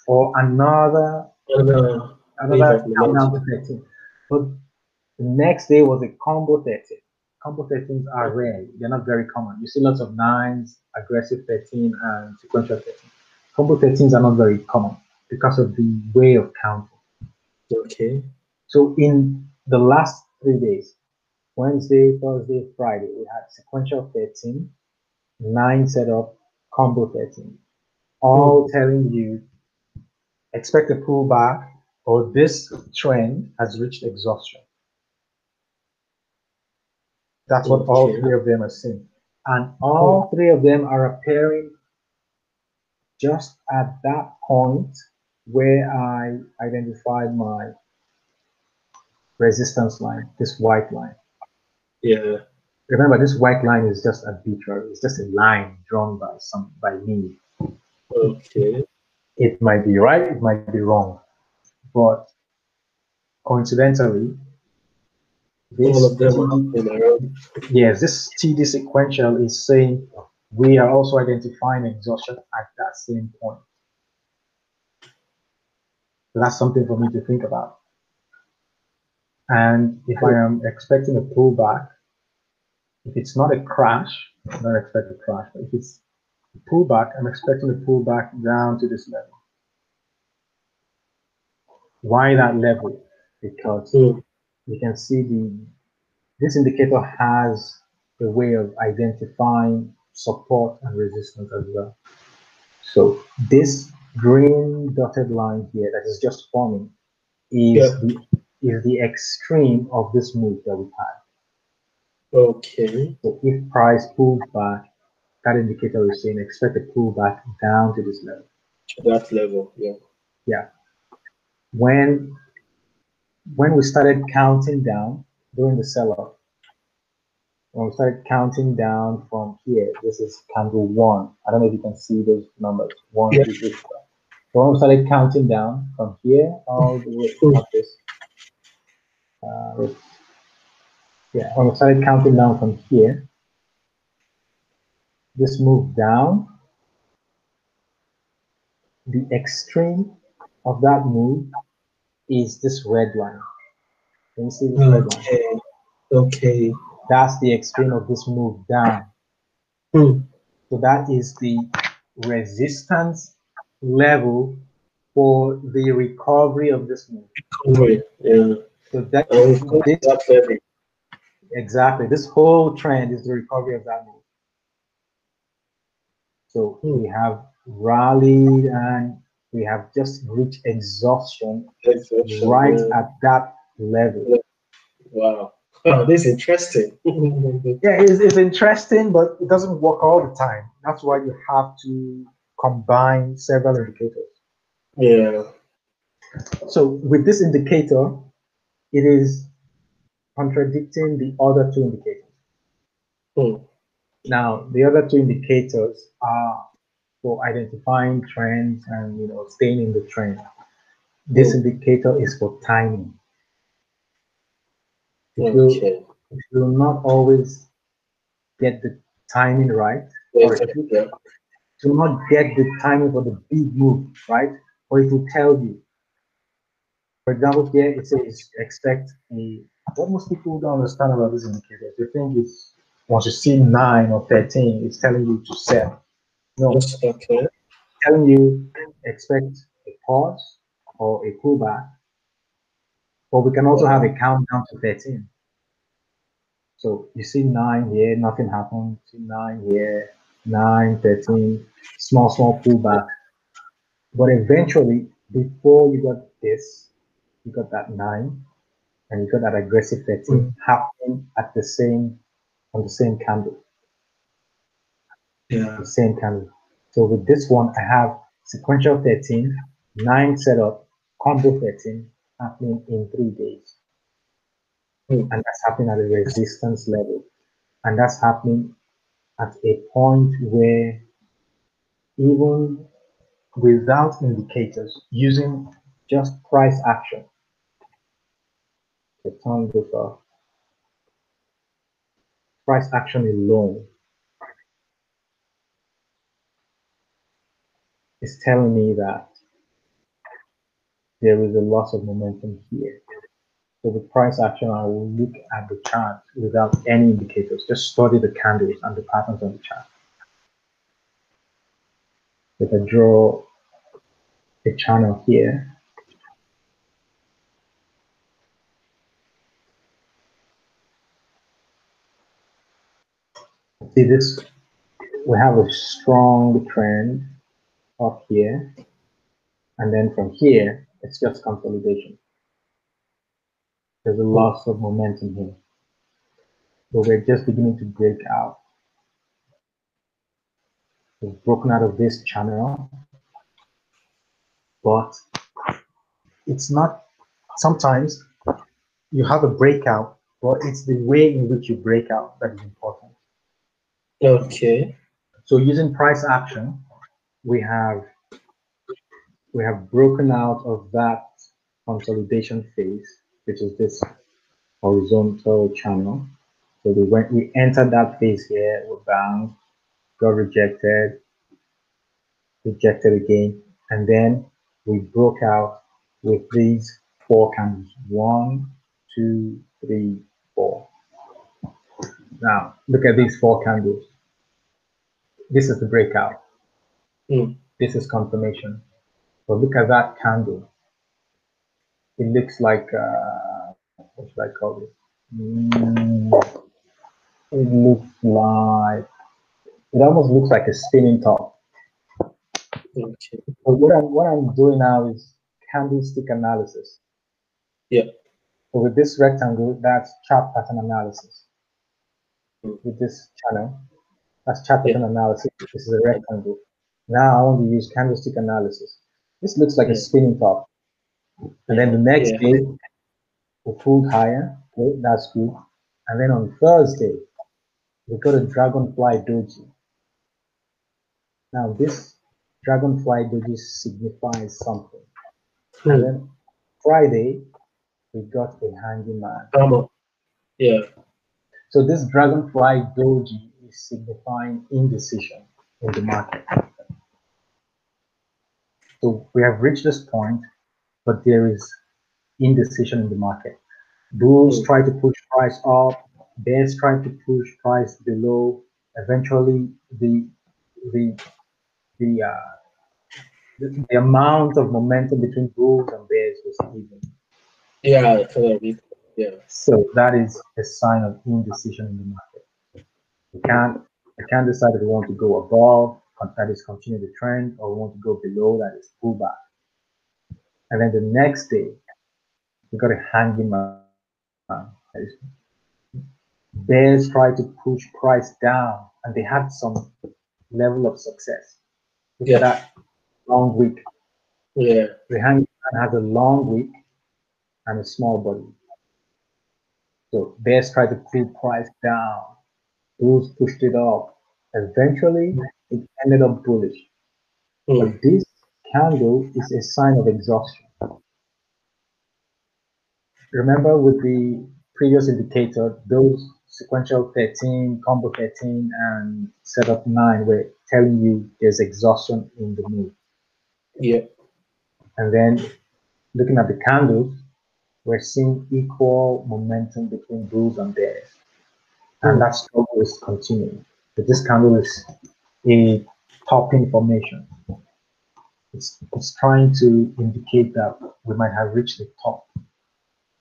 or another Another another wave to 13. But the next day was a combo 13. Combo 13s are rare, they're not very common. You see lots of nines, aggressive 13, and sequential 13. Combo 13s are not very common because of the way of counting. Okay. So in the last three days, Wednesday, Thursday, Friday, we had sequential 13, nine setup, combo 13, all telling you expect a pullback or this trend has reached exhaustion. That's what all three of them are saying. And all oh. three of them are appearing just at that point where I identified my resistance line, this white line. Yeah. Remember, this white line is just arbitrary. It's just a line drawn by some by me. Okay. It might be right, it might be wrong, but coincidentally, this All of them TD yes, this TD sequential is saying we are also identifying exhaustion at that same point. So that's something for me to think about. And if I am expecting a pullback, if it's not a crash, I don't expect a crash, but if it's a pullback, I'm expecting a pullback down to this level. Why that level? Because Mm. you can see the this indicator has a way of identifying support and resistance as well. So this green dotted line here that is just forming is Yeah. the is the extreme of this move that we've had. Okay. So if price pulls back, that indicator is saying expect a pullback down to this level. That level. Yeah. Yeah. When when we started counting down during the sell-off, when we started counting down from here, this is candle one. I don't know if you can see those numbers. One, Yeah. two, three, four. So when we started counting down from here all the way up this, uh. Yeah, when we started counting down from here, this move down, the extreme of that move is this red line. Can you see this red line? Okay. Okay. That's the extreme of this move down. Hmm. So that is the resistance level for the recovery of this move. Recovery. Yeah. So that And this that. Exactly this whole trend is the recovery of that move. So we have rallied and we have just reached exhaustion Exception, right yeah. at that level. Wow. Wow, this is interesting. Yeah, it's, it's interesting, but it doesn't work all the time. That's why you have to combine several indicators. yeah. So with this indicator, it is contradicting the other two indicators. Hmm. Now, the other two indicators are for identifying trends and you know staying in the trend. This Hmm. indicator is for timing. If you, Okay. if you will not always get the timing right, or if you Yeah. do not get the timing for the big move, right? Or it will tell you. For example, here it says expect a. What most people don't understand about this indicator, they think it's once you see nine or thirteen, it's telling you to sell. No, it's Okay. telling you expect a pause or a pullback. But we can also have a countdown to thirteen. So you see nine here, nothing happened. See nine here, nine, 13, small, small pullback. But eventually, before you got this, you got that nine, and you got that aggressive 13 happening at the same on the same candle, Yeah. the same candle. So with this one, I have sequential 13, nine setup, combo 13 happening in three days. mm. and that's happening at a resistance level, and that's happening at a point where even without indicators, using just price action, the turn this off. Price action alone is telling me that there is a loss of momentum here. So with price action, I will look at the chart without any indicators, just study the candles and the patterns on the chart. If I draw a channel here, see this, we have a strong trend up here, and then from here, it's just consolidation. There's a loss of momentum here. But we're just beginning to break out. We've broken out of this channel, but it's not, sometimes you have a breakout, but it's the way in which you break out that is important. Okay. So using price action, we have we have broken out of that consolidation phase, which is this horizontal channel. So we went, we entered that phase here, we bounced, got rejected, rejected again, and then we broke out with these four candles. One, two, three. Now, look at these four candles. This is the breakout. Mm. This is confirmation. But look at that candle. It looks like, uh, what should I call it? Mm, it looks like, it almost looks like a spinning top. Okay. But what I'm, what I'm doing now is candlestick analysis. Yeah. So with this rectangle, that's chart pattern analysis. With this channel, that's chart pattern Yeah. analysis. This is a rectangle. Now I want to use candlestick analysis. This looks like a spinning top. And then the next Yeah. day, we pulled higher. Okay, that's good. And then on Thursday, we got a dragonfly doji. Now this dragonfly doji signifies something. And Hmm. then Friday, we got a hanging man. On. Yeah. So this dragonfly doji is signifying indecision in the market. So we have reached this point, but there is indecision in the market. Bulls try to push price up, bears try to push price below. Eventually, the the the uh, the, the amount of momentum between bulls and bears was even. Yeah. Totally. Yeah. So that is a sign of indecision in the market. We can't we can't decide if we want to go above, that is continue the trend, or we want to go below, that is pull back. And then the next day, we got a hanging man. That is- Bears try to push price down, and they had some level of success. Look Yeah. at that long wick. Yeah. The hanging man has a long wick and a small body. So bears tried to pull price down. Bulls pushed it up. Eventually, it ended up bullish. Hmm. But this candle is a sign of exhaustion. Remember with the previous indicator, those sequential 13, combo 13, and setup 9 were telling you there's exhaustion in the move. Yeah. And then looking at the candles, we're seeing equal momentum between bulls and bears. And hmm. that struggle is continuing. But this candle is a topping formation. It's, it's trying to indicate that we might have reached the top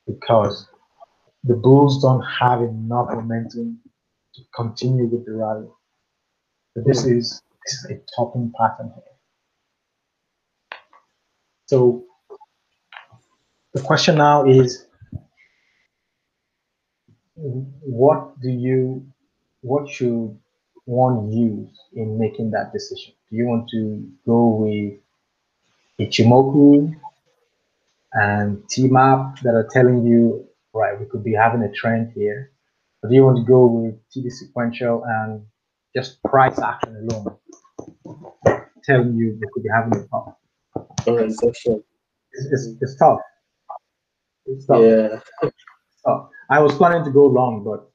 because the bulls don't have enough momentum to continue with the rally. But this hmm. is this is a topping pattern here. So the question now is what do you what should one use in making that decision? Do you want to go with Ichimoku and TMAP that are telling you right? We could be having a trend here. or do you want to go with TD sequential and just price action alone, telling you we could be having a top. All right, section. It's, it's, it's. It's tough. Yeah. Tough. I was planning to go long, but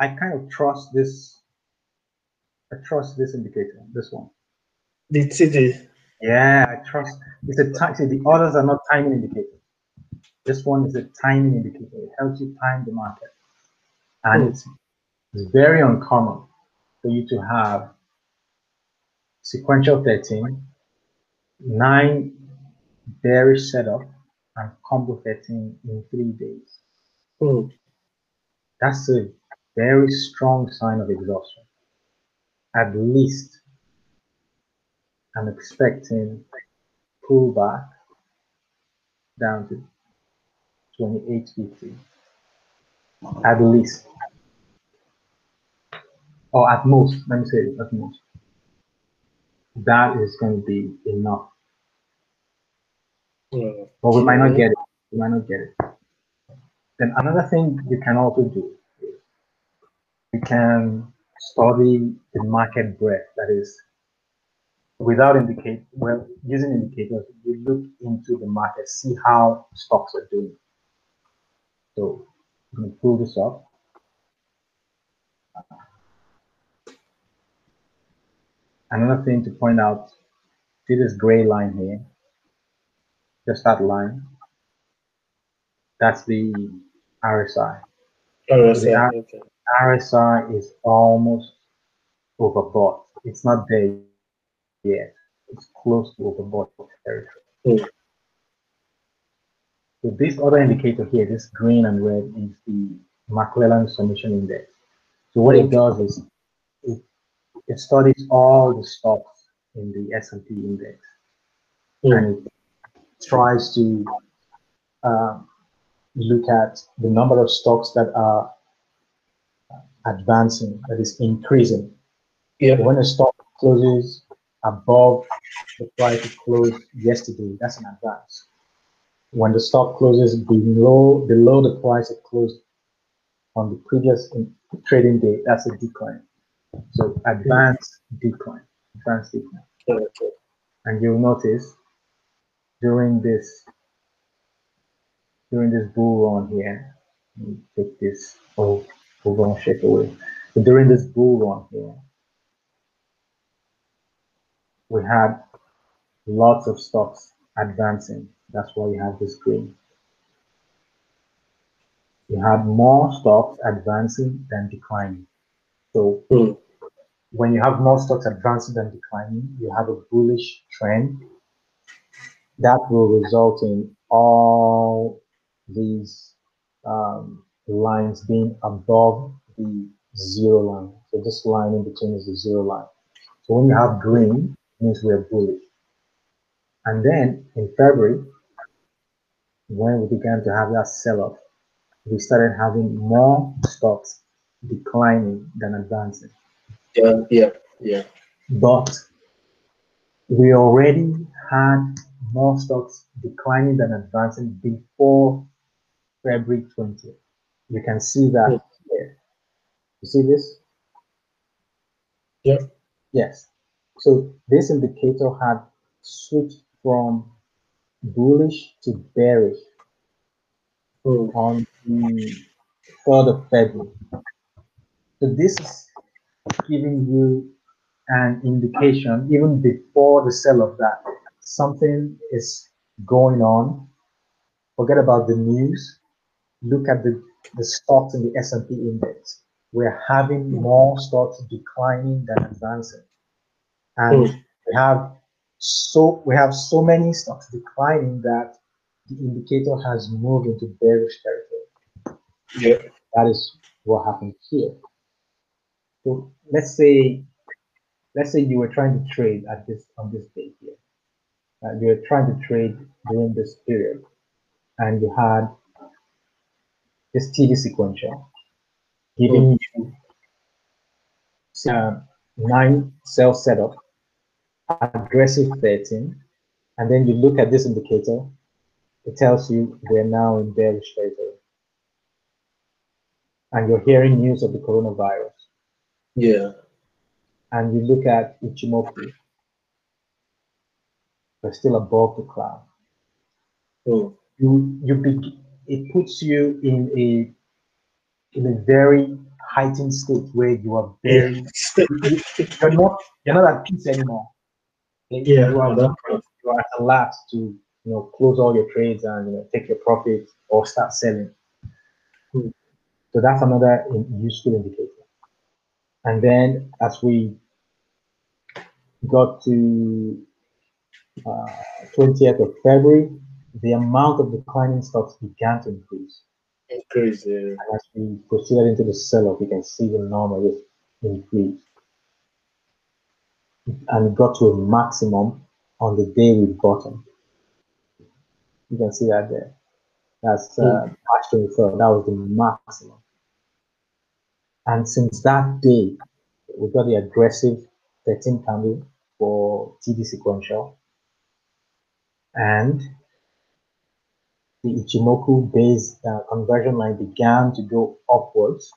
I kind of trust this. I trust this indicator, this one. The TD. Yeah, I trust. It's a time. See, the others are not timing indicators. This one is a timing indicator. It helps you time the market, and Hmm. it's, it's very uncommon for you to have sequential 13, nine bearish setup, and combo 13 in three days. Hmm. That's a very strong sign of exhaustion. At least, I'm expecting pullback down to 2850. At least. Or at most, let me say it, at most. That is going to be enough. But we might not get it. We might not get it. Then another thing you can also do is you can study the market breadth. That is, without indicate well using indicators, you look into the market, see how stocks are doing. So I'm gonna pull this up. Another thing to point out, see this gray line here, just that line. That's the RSI. Right, The okay. RSI is almost overbought. It's not there yet. It's close to overbought territory. Hmm. So this other indicator here, this green and red, is the McClellan Summation Index. So what it does is it, it studies all the stocks in the S&P index Hmm. and it tries to um, look at the number of stocks that are advancing, that is increasing. Yeah. When a stock closes above the price it closed yesterday, that's an advance. When the stock closes below below the price it closed on the previous trading day, that's a decline. So advanced decline, advanced decline. And you'll notice during this during this bull run here, let me take this oh bull run shake away. So during this bull run here, we had lots of stocks advancing. That's why we have this green. We had more stocks advancing than declining. So Hmm. when you have more stocks advancing than declining, you have a bullish trend that will result in all these um, lines being above the zero line. So this line in between is the zero line. So when you have green, it means we're bullish. And then in February, when we began to have that sell-off, we started having more stocks declining than advancing. Yeah, yeah, yeah. But we already had more stocks declining than advancing before February 20th. You can see that here. You see this? Yeah. Yes. So this indicator had switched from bullish to bearish Hmm. on the 3rd of February. So this is giving you an indication, even before the sell of that, something is going on. Forget about the news. Look at the, the stocks in the S&P index. We're having more stocks declining than advancing. And mm. we have so we have so many stocks declining that the indicator has moved into bearish territory. Yeah. That is what happened here. So let's say, let's say you were trying to trade at this on this day here. Uh, you were trying to trade during this period, and you had this TD sequential giving you uh, nine sell setup, aggressive 13, and then you look at this indicator, it tells you we're now in bearish territory. and you're hearing news of the coronavirus, Yeah. and you look at Ichimoku, they're still above the cloud. So You you be, it puts you in a in a very heightened state where you are very you- you're not you're not at peace anymore. Yeah. you are, you are at a loss to you know close all your trades and you know take your profit or start selling. Hmm. So that's another useful indicator. And then as we got to 20th of February, the amount of declining stocks began to increase. Crazy. And as we proceeded into the sell-off, you can see the number just increase. And it got to a maximum on the day we bottomed. You can see that there. That's uh, March 23rd. That was the maximum. And since that day, we got the aggressive 13 candle for TD sequential. And the Ichimoku base uh, conversion line began to go upwards.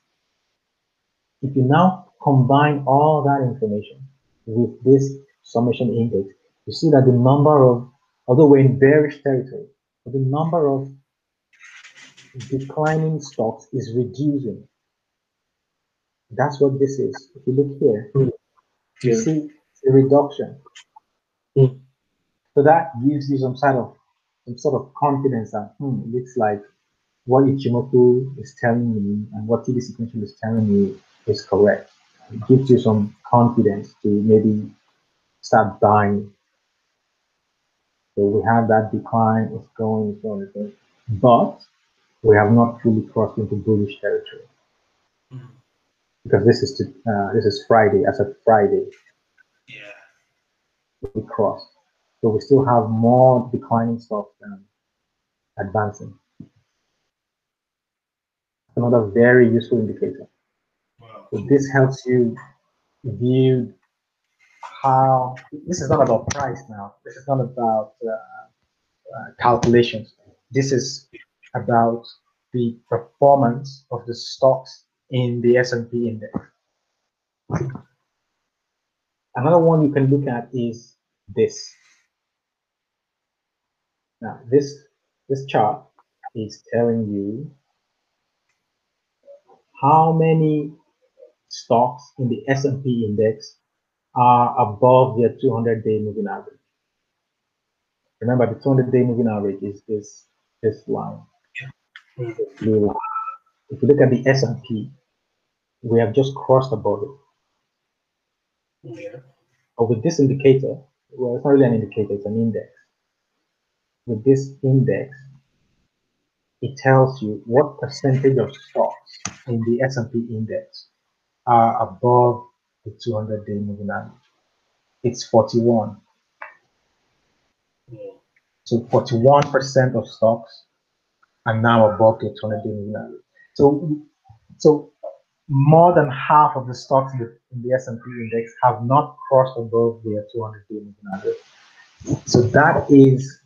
If you now combine all that information with this summation index, you see that the number of, although we're in bearish territory, but the number of declining stocks is reducing. That's what this is. If you look here, you Yeah. see a reduction. Hmm. So that gives you some sort of some sort of confidence that hmm, it looks like what Ichimoku is telling me and what TD sequential is telling me is correct. It gives you some confidence to maybe start buying. So we have that decline, it's going, it's going, it's going. But we have not fully crossed into bullish territory because this is to, uh, this is Friday. As of Friday, Yeah. we crossed. So we still have more declining stocks than advancing. Another very useful indicator. Wow. So this helps you view how this is not about price now. This is not about uh, uh, calculations. This is about the performance of the stocks in the S&P index. Another one you can look at is this. Now, this this chart is telling you how many stocks in the S&P index are above their 200-day moving average. Remember, the 200-day moving average is this this line, this blue line. If you look at the S&P, we have just crossed above it. Yeah. But with this indicator, well, it's not really an indicator, it's an index. With this index, it tells you what percentage of stocks in the S&P index are above the 200-day moving average. It's 41. Mm. So 41% of stocks are now above the 200-day moving average. So, so more than half of the stocks in the, in the S&P index have not crossed above their 200-day moving average. So that is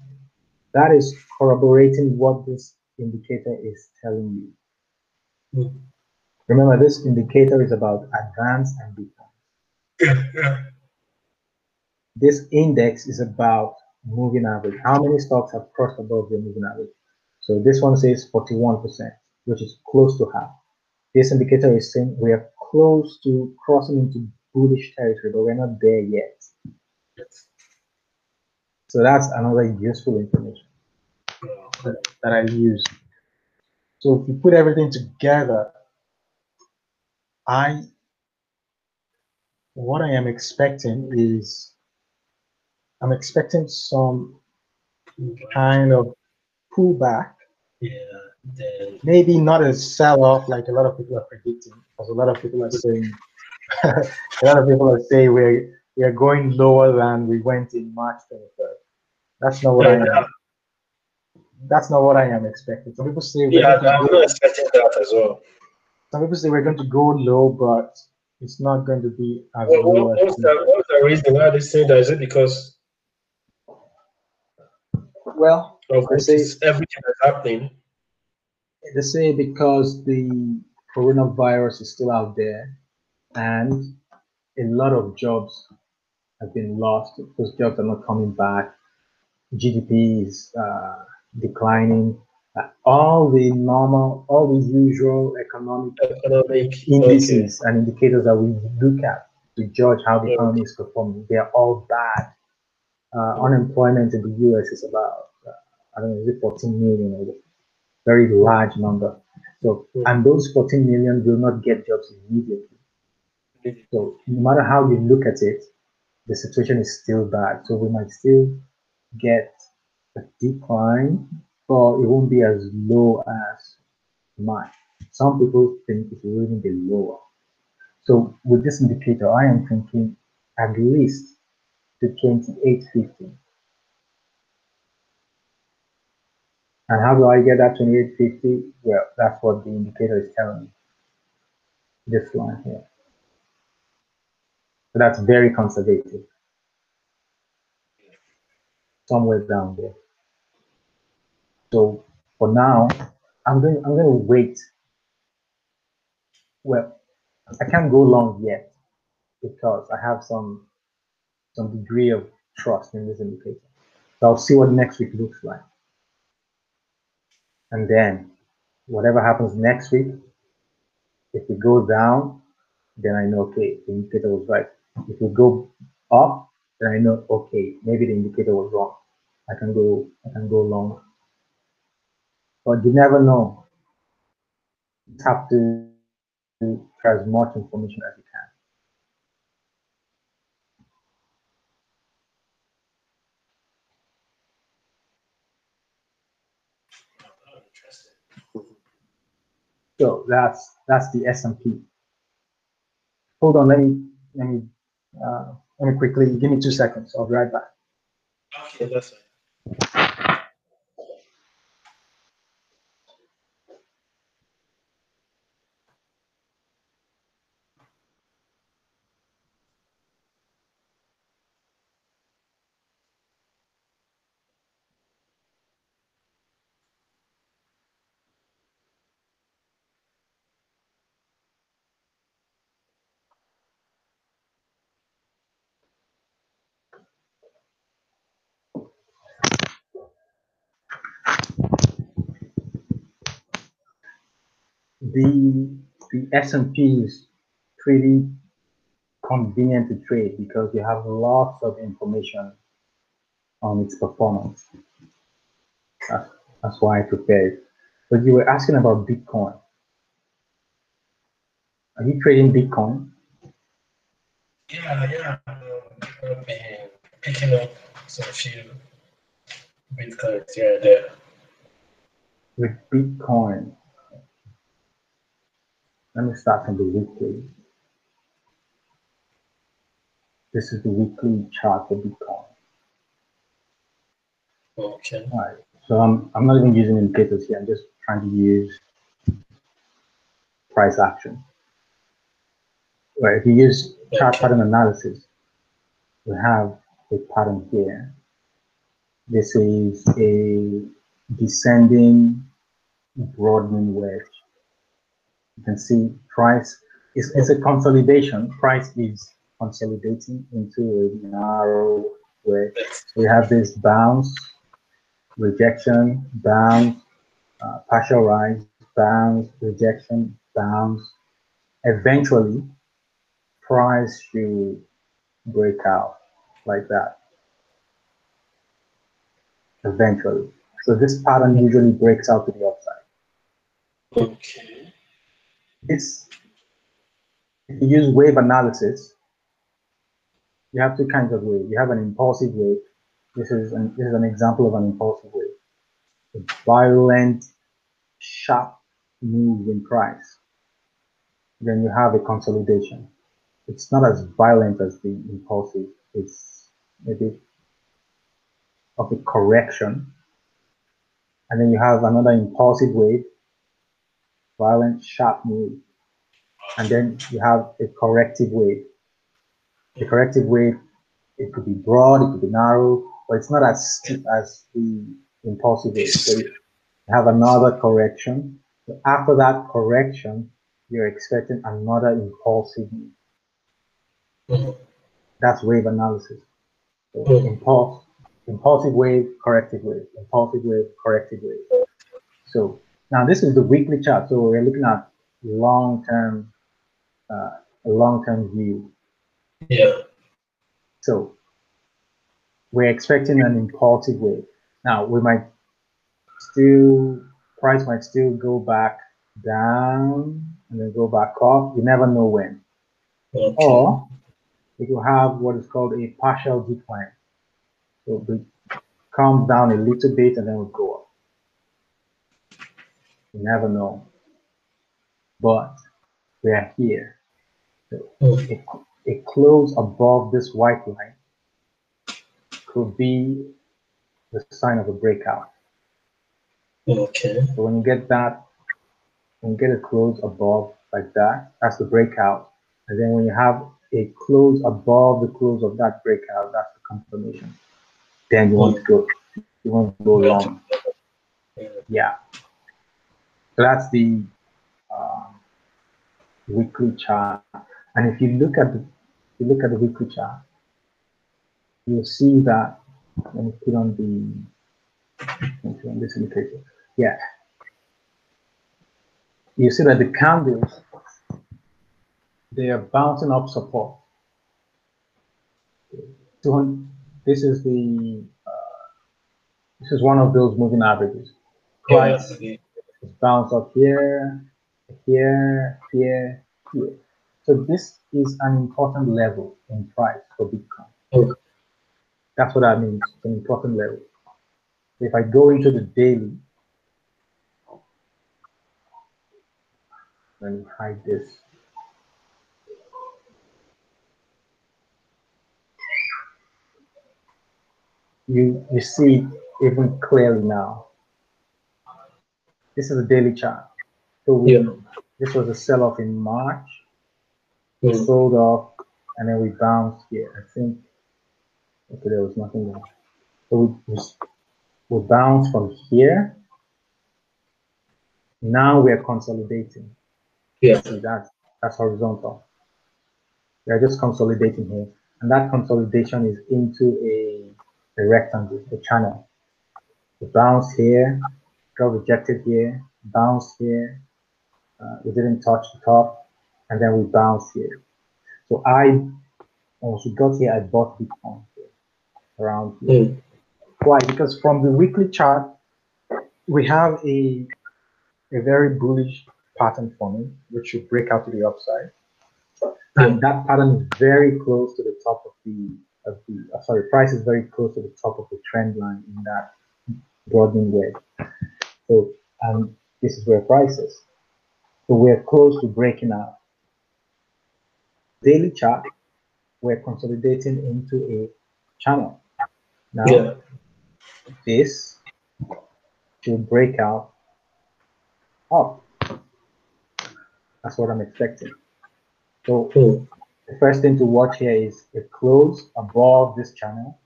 that is corroborating what this indicator is telling you. Mm. Remember, this indicator is about advance and decline. Yeah. Yeah. This index is about moving average. How many stocks have crossed above the moving average? So this one says 41%, which is close to half. This indicator is saying we are close to crossing into bullish territory, but we're not there yet. Yes. So that's another useful information that, that I use. So if you put everything together, I what I am expecting is I'm expecting some kind of pullback Yeah. Then maybe not a sell-off like a lot of people are predicting, because a lot of people are saying a lot of people are saying we're we are going lower than we went in March 23rd. That's not what I am. That's not what I am expecting. Some people say we're yeah, going to I'm go, not expecting that as well. some people say we're going to go low, but it's not going to be as What, low what, as what's, the, what's the reason why they say that? Is it because well. of everything that's happening? They say because the coronavirus is still out there and a lot of jobs have been lost. Those jobs are not coming back. GDP is uh, declining. Uh, all the normal, all the usual economic, Economic indices and indicators that we look at to judge how the economy is performing, they are all bad. Uh, unemployment in the US is about, uh, I don't know, is it 14 million or very large number. So, and those 14 million will not get jobs immediately. So, no matter how you look at it, the situation is still bad. So, we might still get a decline, but it won't be as low as mine. Some people think it will even be lower. So, with this indicator, I am thinking at least to 2850. And how do I get that 2850? Well, that's what the indicator is telling me. This line here. So that's very conservative. Somewhere down there. So for now, I'm going I'm going to wait. Well, I can't go long yet because I have some some degree of trust in this indicator. So I'll see what next week looks like. And then whatever happens next week, if we go down, then I know, okay, the indicator was right. If we go up, then I know, okay, maybe the indicator was wrong. I can go, I can go long. But you never know. You have to try as much information as you can. So that's that's the S&P. Hold on, let me let me uh, let me quickly give me two seconds. I'll be right back. Okay, that's fine. The the S&P is pretty convenient to trade because you have lots of information on its performance. That's, that's why I prepared. But you were asking about Bitcoin. Are you trading Bitcoin? Yeah, yeah. I've been picking up some few bitcoins here and there. With Bitcoin, let me start from the weekly. This is the weekly chart for Bitcoin. Okay. All right. So I'm, I'm not even using indicators here. I'm just trying to use price action. Right. If you use chart pattern analysis, we have a pattern here. This is a descending broadening wedge. You can see price is it's a consolidation. Price is consolidating into a narrow way. We have this bounce, rejection, bounce, uh, partial rise, bounce, rejection, bounce. Eventually, price should break out like that. Eventually. So this pattern usually breaks out to the upside. Okay. If you use wave analysis, you have two kinds of wave. You have an impulsive wave. This is an, this is an example of an impulsive wave. A violent, sharp move in price. Then you have a consolidation. It's not as violent as the impulsive. It's maybe of a correction. And then you have another impulsive wave, violent, sharp move. And then you have a corrective wave. The corrective wave, it could be broad, it could be narrow, but it's not as steep as the impulsive wave. So you have another correction. So after that correction, you're expecting another impulsive move. Mhm. That's wave analysis. So Mhm. impulse, impulsive wave, corrective wave, impulsive wave, corrective wave. So now this is the weekly chart. So we're looking at long-term, uh, long-term view. Yeah. So we're expecting an impulsive wave. Now we might still price might still go back down and then go back up. You never know when. Okay. Or it will have what is called a partial decline. So it comes down a little bit and then will go up. You never know. But we are here. So a, a close above this white line could be the sign of a breakout. Okay. So when you get that, when you get a close above like that, that's the breakout. And then when you have a close above the close of that breakout, that's the confirmation. Then you want to go, you want to go long. Yeah. So that's the um, weekly chart. And if you look at the, if you look at the weekly chart, you'll see that. Let me put on the put on this indicator. Yeah. You see that the candles they are bouncing up support. this is the uh, this is one of those moving averages. Yeah. Is bounce up here, here, here, here. So this is an important level in price for Bitcoin. Okay. That's what that means. It's an important level. If I go into the daily, let me hide this. You you see it even clearly now. This is a daily chart. So we, Yeah. this was a sell-off in March. We Mhm. sold off and then we bounced here. I think okay, there was nothing there. So we, we, we bounced from here. Now we are consolidating. Yeah. See that that's horizontal. We are just consolidating here. And that consolidation is into a, a rectangle, a channel. We bounce here, got rejected here, bounce here, uh, we didn't touch the top, and then we bounce here. So I, once we got here, I bought Bitcoin here, around here. Mhm. Why? Because from the weekly chart, we have a a very bullish pattern forming, which should break out to the upside. And that pattern is very close to the top of the of the uh, sorry, price is very close to the top of the trend line in that broadening wedge. So and this is where price is. So we're close to breaking out. Daily chart, we're consolidating into a channel. Now Yeah. this should break out up. That's what I'm expecting. So Mhm. the first thing to watch here is a close above this channel.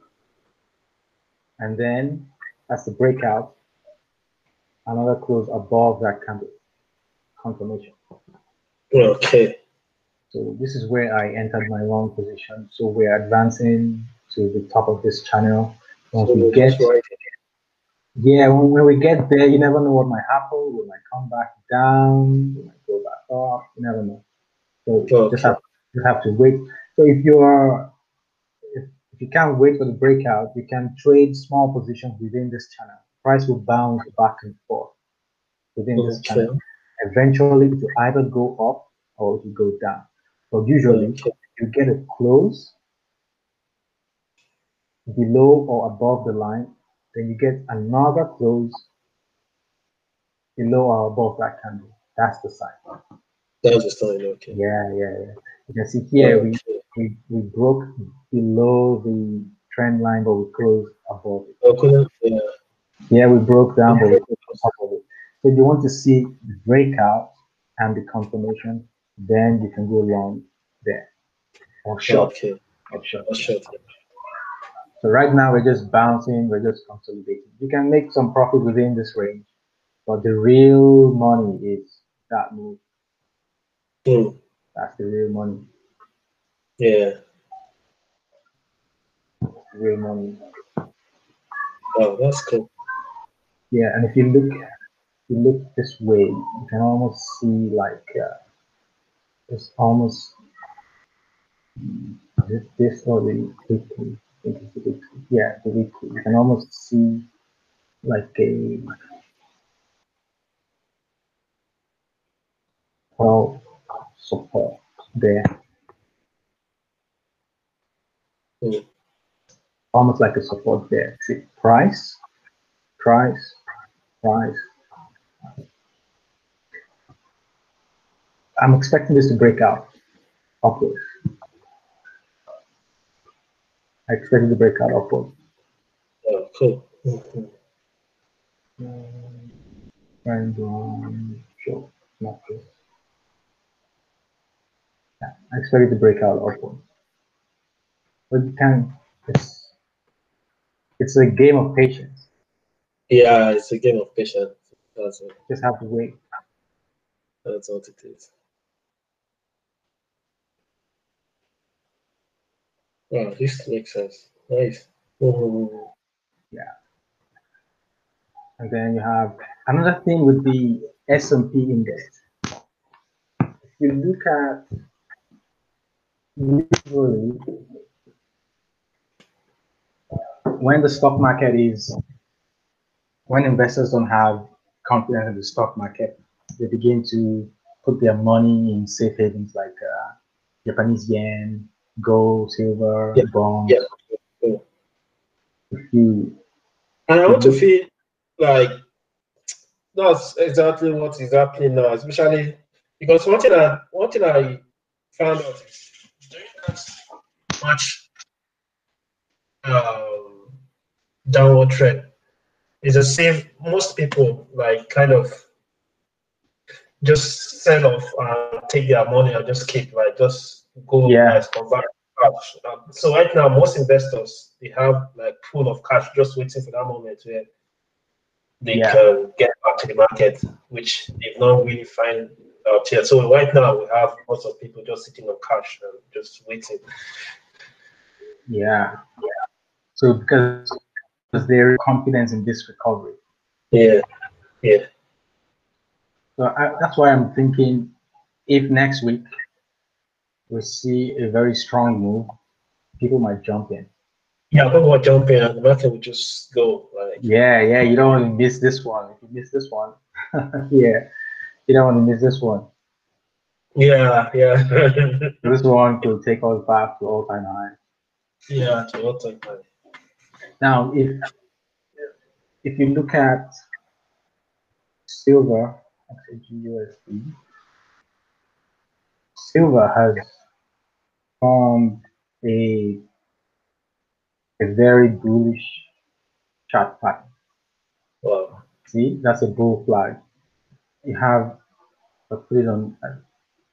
And then that's the breakout. Another close above that candle confirmation. Okay. So this is where I entered my long position. So we're advancing to the top of this channel. Once So we get right. Yeah, when, when we get there, you never know what might happen. We might come back down, we might go back up. You never know. So Okay. just have just have to wait. So if you're if, if you can't wait for the breakout, you can trade small positions within this channel. Price will bounce back and forth within this Okay. channel. Eventually, it will either go up or it will go down. But usually, Okay. you get a close below or above the line, then you get another close below or above that candle. That's the sign. That's the sign. Okay. Yeah, yeah, yeah. You can see here we, we, we broke below the trend line, but we closed above it. Oh, okay. Yeah. Yeah, we broke down, but we closed on top of it. So if you want to see the breakout and the confirmation, then you can go long there or short. Okay. Or short. That's short. So right now we're just bouncing, we're just consolidating. You can make some profit within this range, but the real money is that move. Mm. That's the real money. Yeah. Real money. Oh, that's cool. Yeah, and if you look, if you look this way, you can almost see like uh, it's almost is it this or the weekly? I think it's the weekly. Yeah, the weekly. You can almost see like a well support there, Mm. almost like a support there. See, price, price, price. I'm expecting this to break out upwards. I expect it to break out upwards. Oh, cool. Mhm. Um, and um, sure, not this. Yeah, I expect it to break out upwards. But you can, it's, it's a game of patience. Yeah, it's a game of patience. That's it. Just have to wait. That's what it is. Wow, this makes sense. Nice. Mhm. And then you have another thing with the S&P index. If you look at usually when the stock market is when investors don't have confidence in the stock market, they begin to put their money in safe havens like uh, Japanese yen, gold, silver, Yeah, bonds. yeah. Yeah. If you And I want to Mhm. feel like that's exactly what is happening now, especially because one thing I one thing I found out is during that much um, downward trend is the same. Most people like kind of just sell off and take their money and just keep like just go Yeah. as convert cash. Um, so right now, most investors they have like pool of cash just waiting for that moment where they Yeah. can get back to the market, which they've not really find out yet. So right now, we have lots of people just sitting on cash and just waiting. Yeah. yeah. So because because there is confidence in this recovery. Yeah, yeah, So I, that's why I'm thinking if next week we see a very strong move, people might jump in. yeah. People are jumping and the market will just go like Yeah, yeah, you don't want to miss this one. If you miss this one, yeah, you don't want to miss this one. yeah, yeah, This one could take us back to all time high. yeah. To what time? man? Now, if if you look at silver, actually GUSD, silver has formed a a very bullish chart pattern. Wow. See, that's a bull flag. You have, I'll put it on, I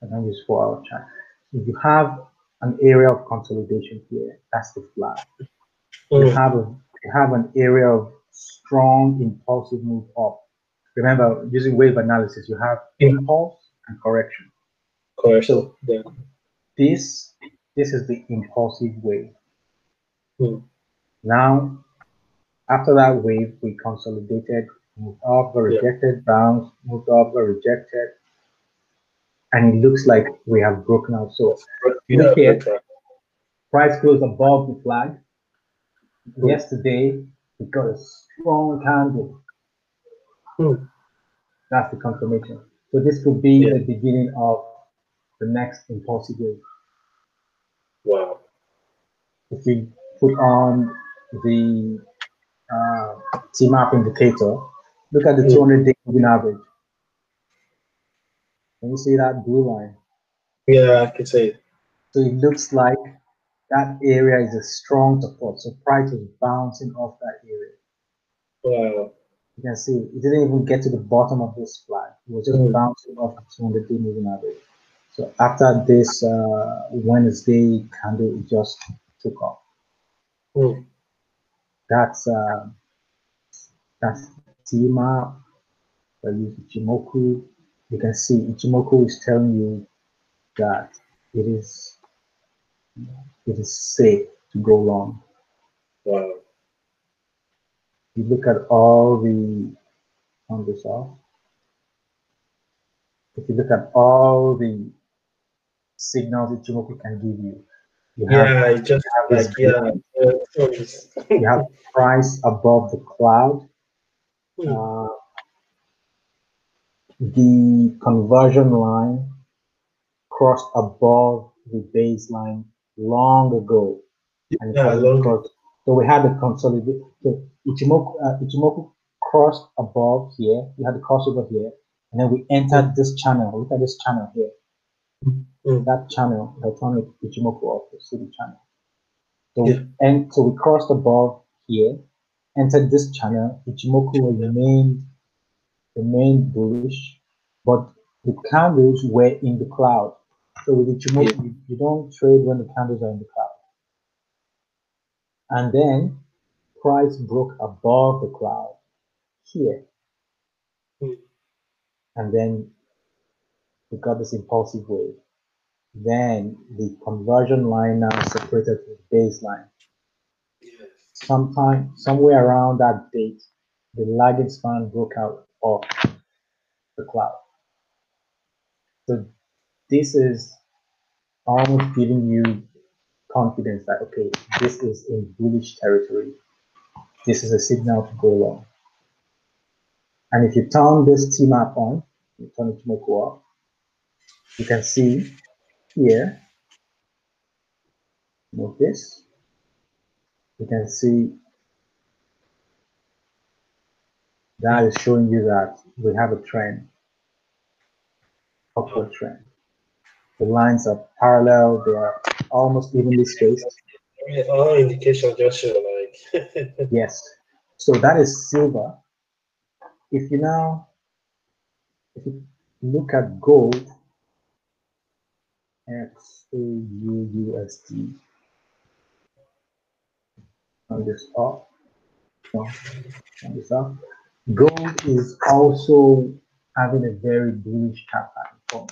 I don't use four hour chart. If you have an area of consolidation here, that's the flag. You Mm, have a you have an area of strong impulsive move up. Remember, using wave analysis, you have Yeah. impulse and correction. correct. So Yeah. this this is the impulsive wave. Mm, Now, after that wave, we consolidated, moved up, Yeah. rejected, bounced, moved up, got rejected, and it looks like we have broken out. So you look yeah, here, okay. price closed above the flag. Yesterday, we got a strong candle. Hmm. That's the confirmation. So this could be Yeah. the beginning of the next impulsive wave. Wow. If you put on the uh, T-map indicator, look at the Hmm. 200 day moving average. Can you see that blue line? Yeah, I can say. So it looks like that area is a strong support. So price is bouncing off that area. Wow. You can see it didn't even get to the bottom of this flag. It was just Mm. bouncing off the 200 day moving average. So after this uh, Wednesday candle, it just took off. Mm, That's uh, that's Tima. I use Ichimoku. You can see Ichimoku is telling you that it is it is safe to go long. Wow. You look at all the on this off. If you look at all the signals that Ichimoku can give you, you have, Yeah, it just you like have yeah. uh, you have price above the cloud. Hmm. Uh, the conversion line crossed above the baseline long ago. And Yeah, long-. So we had the consolidate. So Ichimoku, uh, Ichimoku crossed above here. We had the crossover here, and then we entered this channel. Look at this channel here. Mm. That channel, the it Ichimoku off the city channel. So Yeah. and so we crossed above here, entered this channel. Ichimoku remained remained bullish, but the candles were in the cloud. So with Ichimoku, you, you don't trade when the candles are in the cloud. And then price broke above the cloud here. Hmm. And then we got this impulsive wave. Then the conversion line now separated from the baseline. Yes. Sometime, somewhere around that date, the lagging span broke out of the cloud. So this is almost giving you confidence that okay, this is in bullish territory. This is a signal to go long. And if you turn this T map on, you turn it to Moku off, you can see here, move this, you can see that is showing you that we have a trend, upward trend. The lines are parallel, they are almost evenly spaced. I mean, all indications just show like Yes. So that is silver. If you now, if you look at gold, XAUUSD, on this up, no, on this up, gold is also having a very bullish chart pattern.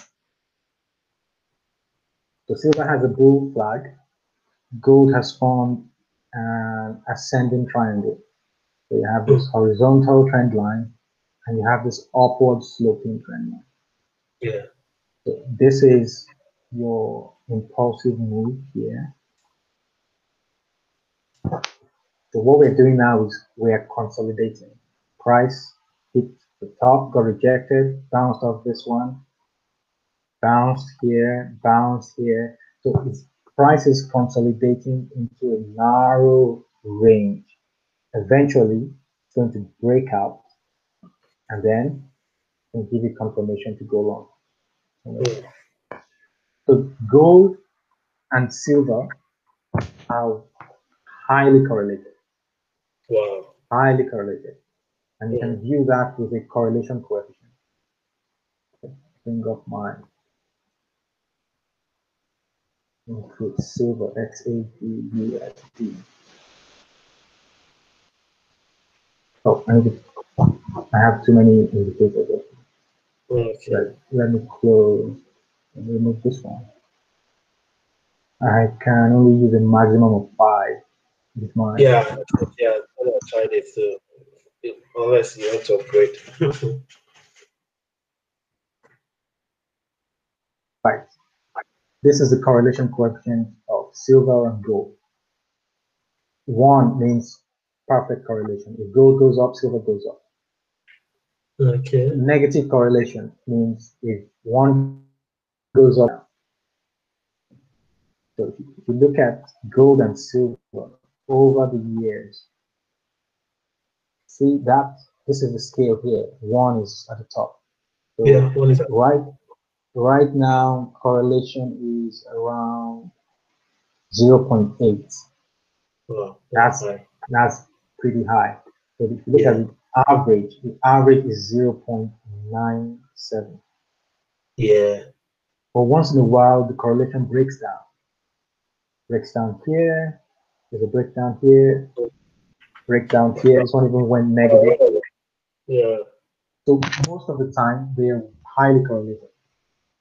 So silver has a bull flag, gold has formed an ascending triangle. So you have this horizontal trend line and you have this upward sloping trend line. yeah. So this is your impulsive move here. So what we're doing now is we are consolidating. Price hit the top, got rejected, bounced off this one, bounced here, bounce here. So it's price is consolidating into a narrow range. Eventually, it's going to break out and then it'll give you confirmation to go long. So gold and silver are highly correlated, Wow. highly correlated. And you can view that with a correlation coefficient. Bring up my include silver XAGUSD. Oh, I, need to, I have too many indicators. Okay. Let, let me close and remove this one. I can only use a maximum of five with my Yeah, yeah. Gonna try this too. Unless you want to upgrade. Right. This is the correlation coefficient of silver and gold. One means perfect correlation. If gold goes up, silver goes up. okay. Negative correlation means if one goes up. So if you- look at gold and silver over the years, see that this is the scale here. One is at the top. So Yeah. What is right right now correlation is around 0.8 Wow. That's- that's pretty high. So if you look at the average the average is 0.97 Yeah. but once in a while the correlation breaks down. Breaks down here there's a breakdown here breakdown here this one even went negative. Yeah. so most of the time they're highly correlated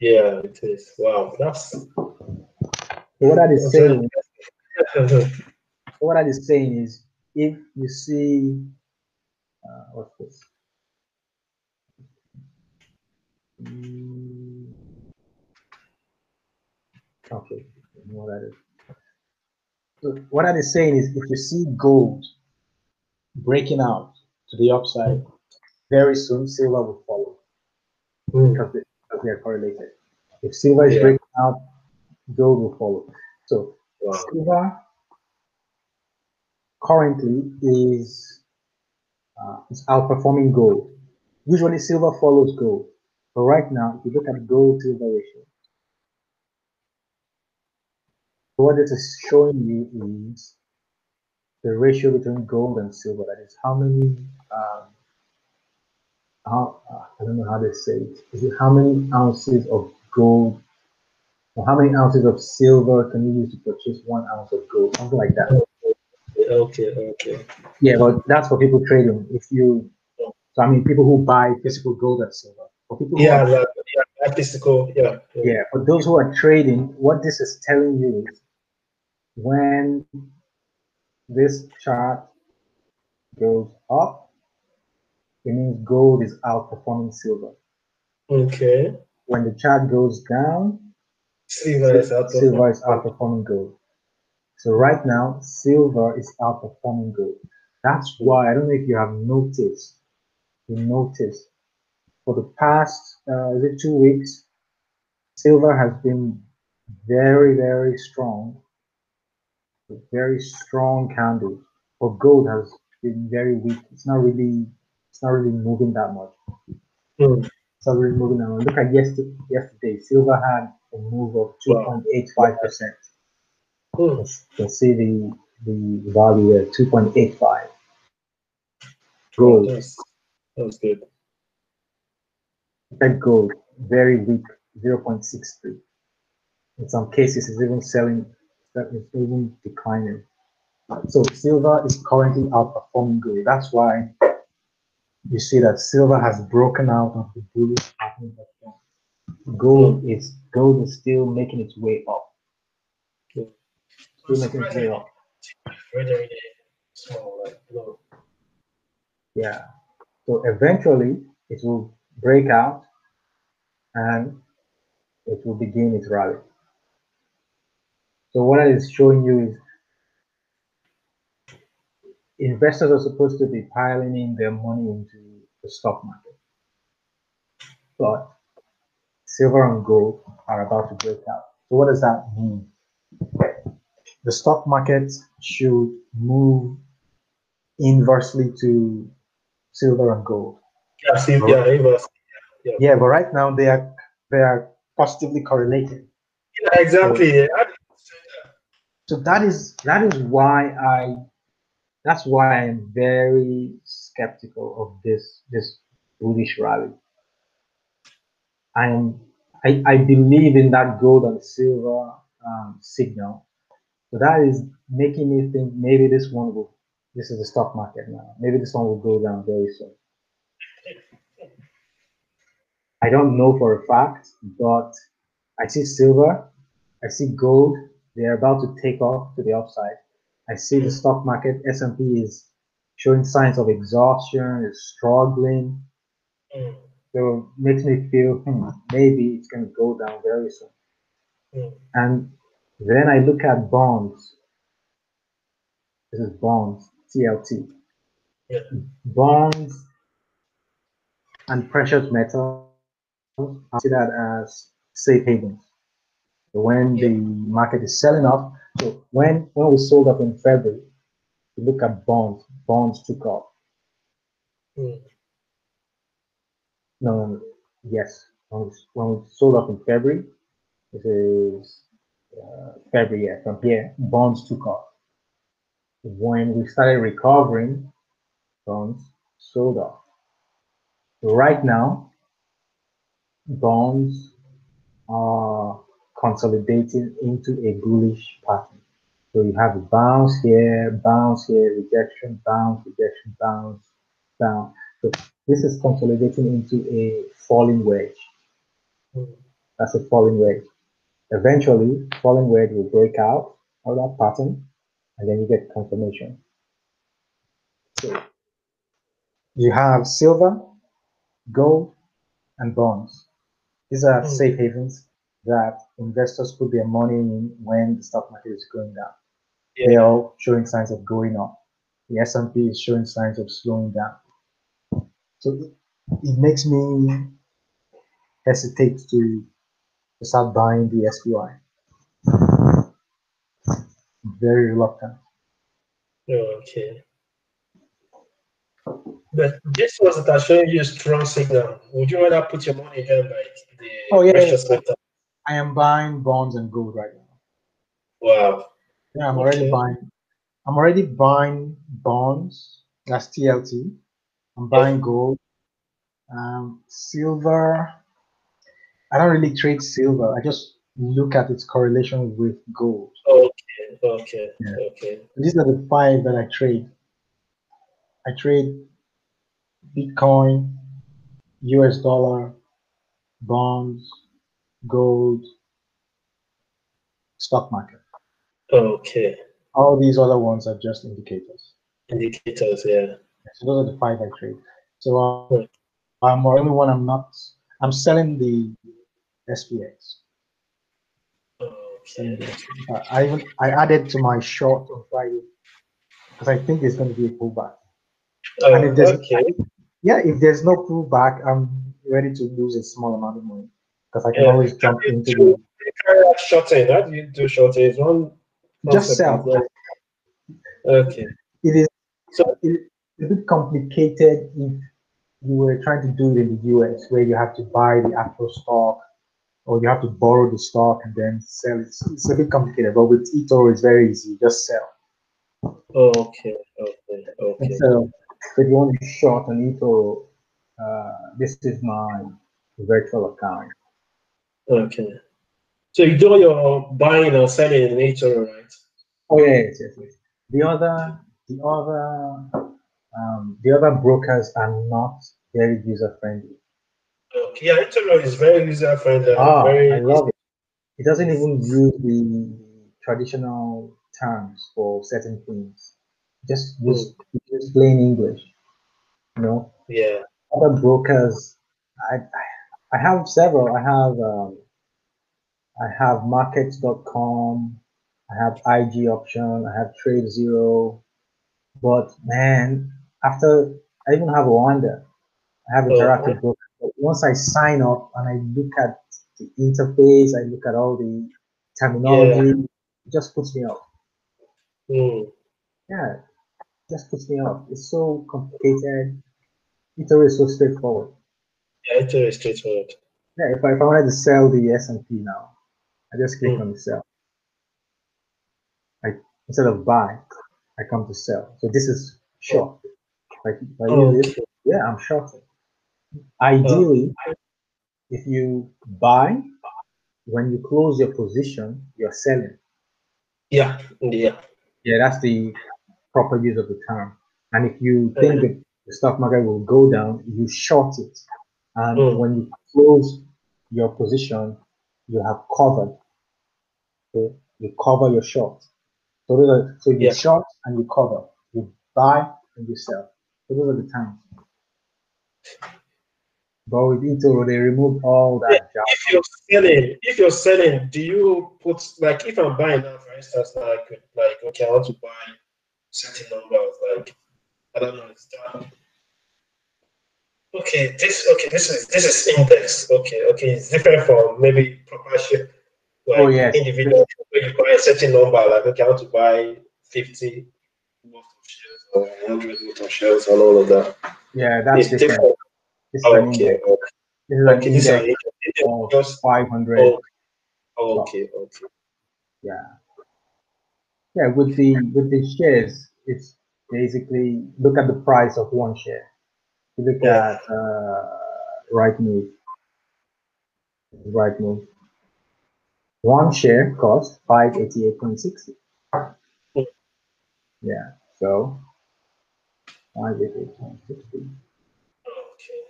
Yeah, it is. Wow, that's what that is saying. What that is saying is, if you see, uh, what's this? Mm, Okay, what that is. So what that is saying is, if you see gold breaking out to the upside, very soon silver will follow Hmm. because they, because they are correlated. If silver is Yeah. breaking out, gold will follow. So Wow. silver currently is uh, is outperforming gold. Usually silver follows gold, but right now, if you look at gold silver ratio, what this is showing you is the ratio between gold and silver. That is how many. Um, how uh, I don't know how they say it. Is it how many ounces of gold or how many ounces of silver can you use to purchase one ounce of gold? Something like that. Okay, okay. Yeah, but that's for people trading. If you, so I mean, people who buy physical gold and silver. For people who Yeah, are, yeah, physical, yeah. yeah, for those who are trading, what this is telling you is when this chart goes up, it means gold is outperforming silver. Okay. When the chart goes down, Silver is out silver is outperforming gold. So right now, silver is outperforming gold. That's why I don't know if you have noticed. You noticed for the past uh, is it two weeks, silver has been very very strong, very strong candles. But gold has been very weak. It's not really it's not really moving that much. Hmm. It's not really moving that much. Look at yesterday. Yesterday, silver had a move of two point eight five percent. Hmm. You can see the the value there, 2.85. Gold, That's, that's good. that gold, very weak, 0.63. In some cases, it's even selling, it's even declining. So silver is currently outperforming gold. That's why you see that silver has broken out of the bullish pattern. Gold is gold is still making its way up. Still making its way up. Really, really small, like low. Yeah. So eventually it will break out and it will begin its rally. So what I is showing you is investors are supposed to be piling in their money into the stock market. But silver and gold are about to break out. So what does that mean? The stock market should move inversely to silver and gold. Yeah, yeah, was. Yeah, but right now they are they are positively correlated. Yeah, exactly. I didn't say that. So that is that is why I that's why I am very skeptical of this this bullish rally. I am I, I believe in that gold and silver um, signal. So that is making me think maybe this one will this is the stock market now. Maybe this one will go down very soon. I don't know for a fact, but I see silver, I see gold. They're about to take off to the upside. I see the stock market S&P is showing signs of exhaustion, is struggling. Mm, So it makes me feel hmm, maybe it's going to go down very soon. mm, And then I look at bonds. This is bonds, TLT. Yeah. Bonds and precious metals, I see that as safe havens. When Yeah. the market is selling off, so when when we sold up in February, you look at bonds, bonds took off. mm. No, yes, when we, when we sold up in February, this is uh, February, yeah, from here, bonds took off. When we started recovering, bonds sold off. Right now, bonds are consolidating into a bullish pattern. So you have a bounce here, bounce here, rejection, bounce, rejection, bounce, down. So this is consolidating into a falling wedge. That's a falling wedge. Eventually, falling wedge will break out of that pattern, and then you get confirmation. So you have silver, gold, and bonds. These are Mm. safe havens that investors put their money in when the stock market is going down. Yeah. They're all showing signs of going up. The S&P is showing signs of slowing down. So it, it makes me hesitate to, start buying the SPY. Very reluctant. Okay. But this was that showing you a strong signal. Would you rather put your money in like the Oh, yeah, precious yeah. metal? I am buying bonds and gold right now. Wow. Yeah, I'm already Okay. buying. I'm already buying bonds. That's TLT. I'm buying gold. Um, silver. I don't really trade silver. I just look at its correlation with gold. Okay. Okay. Yeah. Okay. These are the five that I trade. I trade Bitcoin, US dollar, bonds, gold, stock market. Okay. All these other ones are just indicators. Indicators, yeah. So those are the five I trade. So uh, Right. I'm the only one I'm not. I'm selling the SPX. Okay. Uh, I even I added to my short on Friday because I think there's going to be a pullback. Oh, And if there's- okay. Yeah, if there's no pullback, I'm ready to lose a small amount of money because I can Yeah. always jump into True. the You carry out shorting. How do you do one just sell. Okay. It is So- a bit complicated if you were trying to do it in the US where you have to buy the actual stock or you have to borrow the stock and then sell it. It's, it's a bit complicated, but with eToro it's very easy. You just sell. Okay. Okay. Okay. And so if you want to short on eToro, uh, this is my virtual account. Okay. So you do your buying and selling in nature, right? Oh yeah, yes, yes, yes. The other, the other, um, the other brokers are not very user friendly. Okay. Yeah, eToro is very user friendly. Ah, very I love it. It doesn't even use the traditional terms for certain things. Just use use plain English. You know, Yeah. other brokers. I I, I have several. I have um, I have markets.com. I have IQ Option. I have Trade Zero. But man, after I even have OANDA. I have Oh, interactive broker. But once I sign up and I look at the interface, I look at all the terminology, yeah. it just puts me off. Hmm. Yeah, it just puts me off. It's so complicated. It's always so straightforward. Yeah, eToro is straightforward. Yeah, if I, if I wanted to sell the S&P now, I just click Mm. on the sell. I instead of buy, I come to sell. So this is short. Like if I use this, yeah, I'm shorting. Ideally, if you buy, when you close your position, you're selling. Yeah. Yeah. Yeah, that's the proper use of the term. And if you think that the stock market will go down, you short it. And Mm. when you close your position, you have covered. So you cover your short. So those are, so you Yeah. short and you cover. You buy and you sell. So those are the terms. But with eToro, they remove all that jazz. If you're selling, if you're selling, do you put like if I'm buying now, for instance, like I could like okay, I want to buy certain numbers, like I don't know, it's that. Okay, this okay, this is this is index. Okay, okay, it's different from maybe proportion. Like Oh, yes. individual where you buy a certain number, like okay, I want to buy 50 worth of shares or 100 worth of shares and all of that. Yeah, that's it's different. different. This is Okay, okay, This is okay, this is index an Just 500. oh, okay, okay. Yeah. Yeah, with the with the shares, it's basically look at the price of one share. You look Yeah. at uh, right move. Right move. One share costs five eighty eight point sixty. Mm. Yeah. So five eighty eight point sixty. Okay.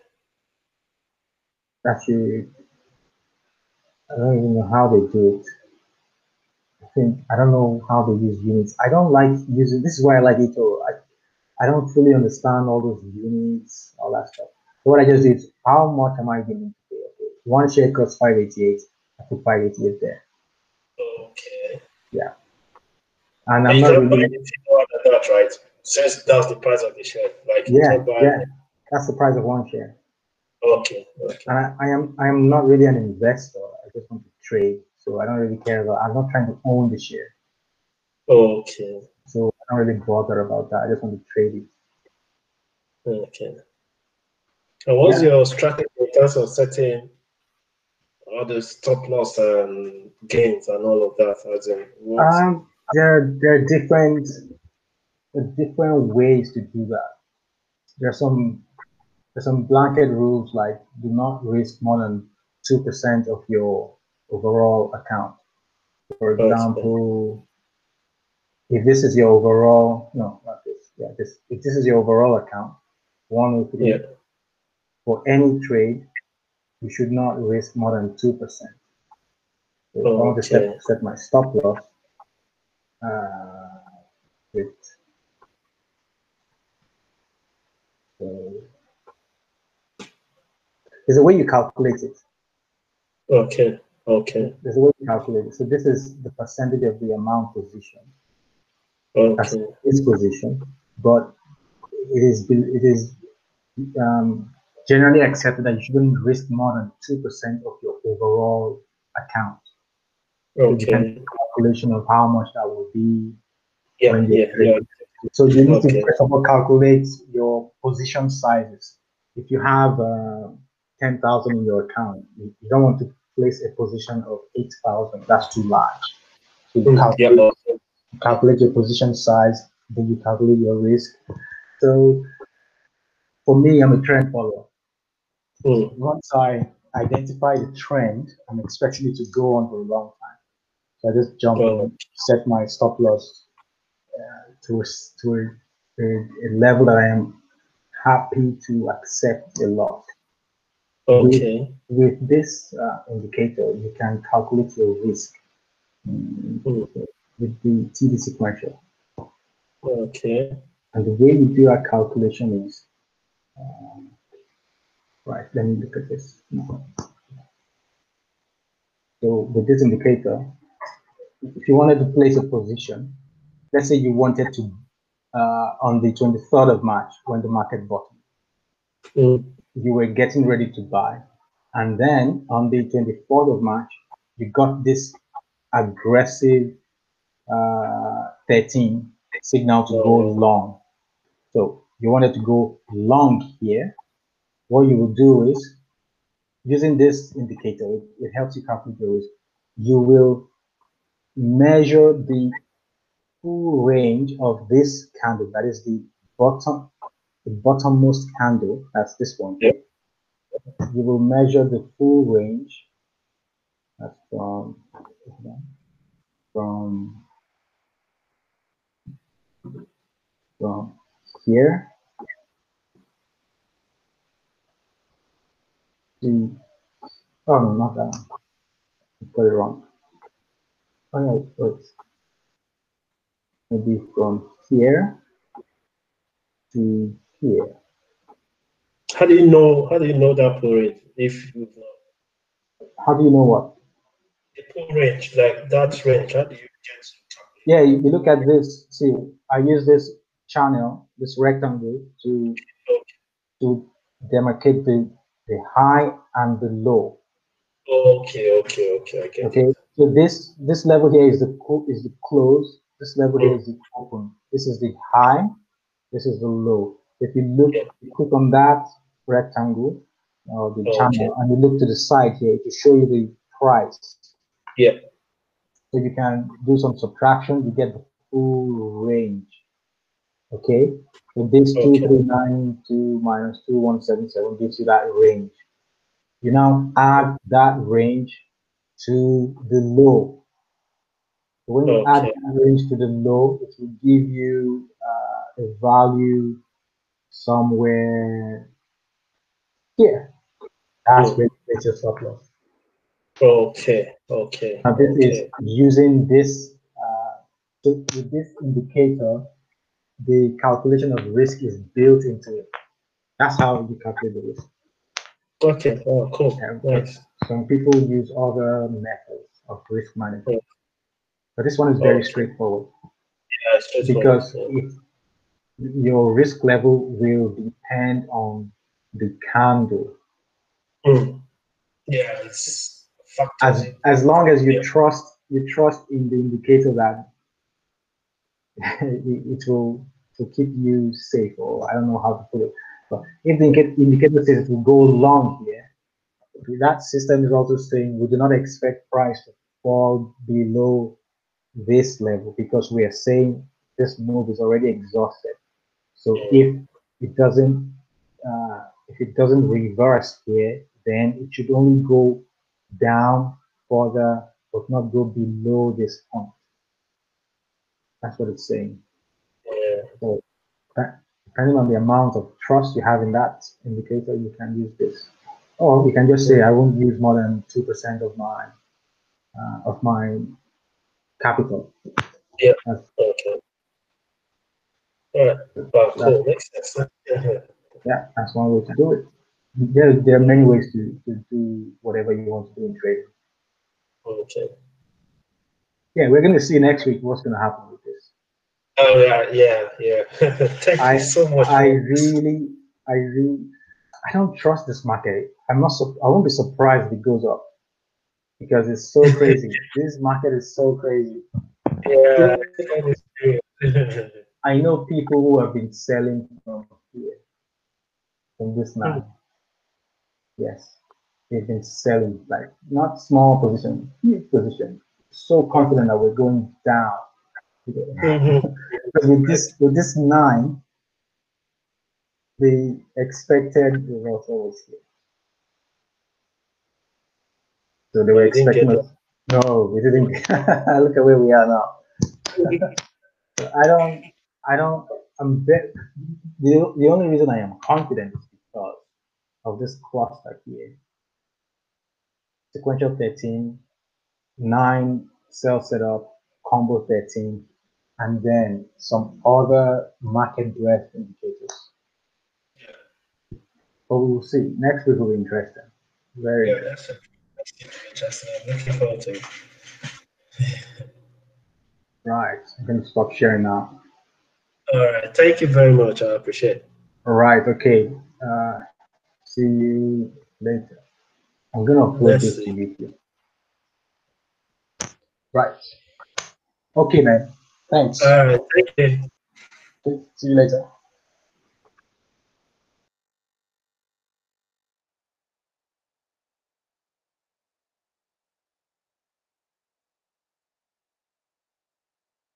That should I don't even know how they do it. I think I don't know how they use units. I don't like using. This is why I like eToro. I don't fully understand all those units, all that stuff. So what I just do is how much am I willing to pay? Okay, one share costs 588. I put 588 there. Okay. And And I'm not really that, right? Since that's the price of the share. Like yeah, yeah. That's the price of one share. Okay. Okay. And I, I am I am not really an investor. I just want to trade. So I don't really care about I'm not trying to own the share. Okay. I don't really bother about that. I just want to trade it. Okay. And what's your strategy in terms of setting all the stop loss and gains and all of that? As in? Um, there, there are different, there are different ways to do that. There are some, there's some blanket rules like do not risk more than two percent of your overall account. For example, if this is your overall, no, not this, yeah, this, if this is your overall account, one or three, Yeah. for any trade, you should not risk more than two percent. So I want to set, set my stop loss uh, with so there's a way you calculate it. Okay. Okay. There's a way you calculate it. So this is the percentage of the amount position. That's Okay. this position, but it is it is um, generally accepted that you shouldn't risk more than two percent of your overall account. So you Okay. calculation of how much that will be. Yeah. when Yeah. Yeah. So you need Okay. to first of all calculate your position sizes. If you have uh, ten thousand in your account, you you don't want to place a position of eight thousand. That's too large. So you Mm, Yeah. Calculate, your position size, then you calculate your risk. So for me, I'm a trend follower. Mm, Once I identify the trend, I'm expecting it to go on for a long time. So I just jump Oh. in, set my stop loss uh, to a, to a, a, level that I am happy to accept a lot. Okay. With this uh, indicator, you can calculate your risk mm, Mm. With the TD sequential. Okay. And the way we do our calculation is, um, right, let me look at this. So with this indicator, if you wanted to place a position, let's say you wanted to, uh, on the 23rd of March, when the market bottomed, Mm, you were getting ready to buy. And then on the 24th of March, you got this aggressive uh, 13 signal to go long. So you wanted to go long here. What you will do is, using this indicator, it, it helps you calculate your risk. You will measure the full range of this candle, that is the bottom, the bottommost candle, that's this one. Yep. You will measure the full range. That's from from from here to oh no, not that one. I got it wrong. Oh, yeah, so it's maybe from here to here. How do you know? How do you know that pull rate? If you know How do you know what? the pull range, like that range, how do you get? Yeah, you, you look at this. See, I use this channel, this rectangle, to to demarcate the the high and the low. Okay, okay, okay, okay. Okay, so this this level here is the is the close. This level here is the open. This is the high. This is the low. If you look, Yeah. you click on that rectangle or the Okay. channel, and you look to the side here to show you the price. Yeah. So you can do some subtraction. You get the full range. Okay. So this Okay. three nine two minus two one seven seven gives you that range. You now add that range to the low. So when you add Okay. that range to the low, it will give you uh, a value somewhere here. That's Hmm. where you get your stop loss. Okay, okay. And this okay. is using this, uh, so with this indicator, the calculation of risk is built into it. That's how you calculate the risk. Okay, oh, cool. Nice. Some people use other methods of risk management. But this one is very straightforward Yeah, straightforward, because yeah. your risk level will depend on the candle. Hmm. Yeah, it's As as long as you Yeah. trust you trust in the indicator that it, it will to keep you safe, or I don't know how to put it. But if the indica- indicator says it will go long here, that system is also saying we do not expect price to fall below this level because we are saying this move is already exhausted. So if it doesn't uh, if it doesn't reverse here, then it should only go down further, but not go below this point. That's what it's saying. Depending on the amount of trust you have in that indicator, you can use this. Or you can just say, I won't use more than two percent of my uh, of my capital. Yeah. That's, Okay. All right. Wow, cool. Makes sense. Yeah. that's one way to do it. There, there are many ways to, to do whatever you want to do in trading. Okay. Yeah, we're going to see next week what's going to happen. Oh yeah, yeah, yeah. Thank I- you so much. I really, I really, I don't trust this market. I'm not. Su- I won't be surprised if it goes up because it's so crazy. this market is so crazy. yeah, I think I understand. I know people who have been selling from here, from this line. Hmm. Yes, they've been selling like not small position, huge position. So confident that we're going down. Mhm. Because with this with this nine, the expected reversal was here. So they were expecting us. No, we didn't. Look at where we are now. I don't. I don't. I'm. The, the only reason I am confident is because of this cluster here. Sequential 13, 9 sell setup, combo 13, and then some other market breadth indicators. Yeah. But we will see. Next week will be interesting. Very Yeah, that's, that's interesting. I'm looking forward to it. right. I'm going to stop sharing now. All right. Thank you very much. I appreciate it. All right. Okay. Uh, see you later. I'm going to upload this to YouTube. Right. Okay, man. Thanks. All right. Thank you. See you later.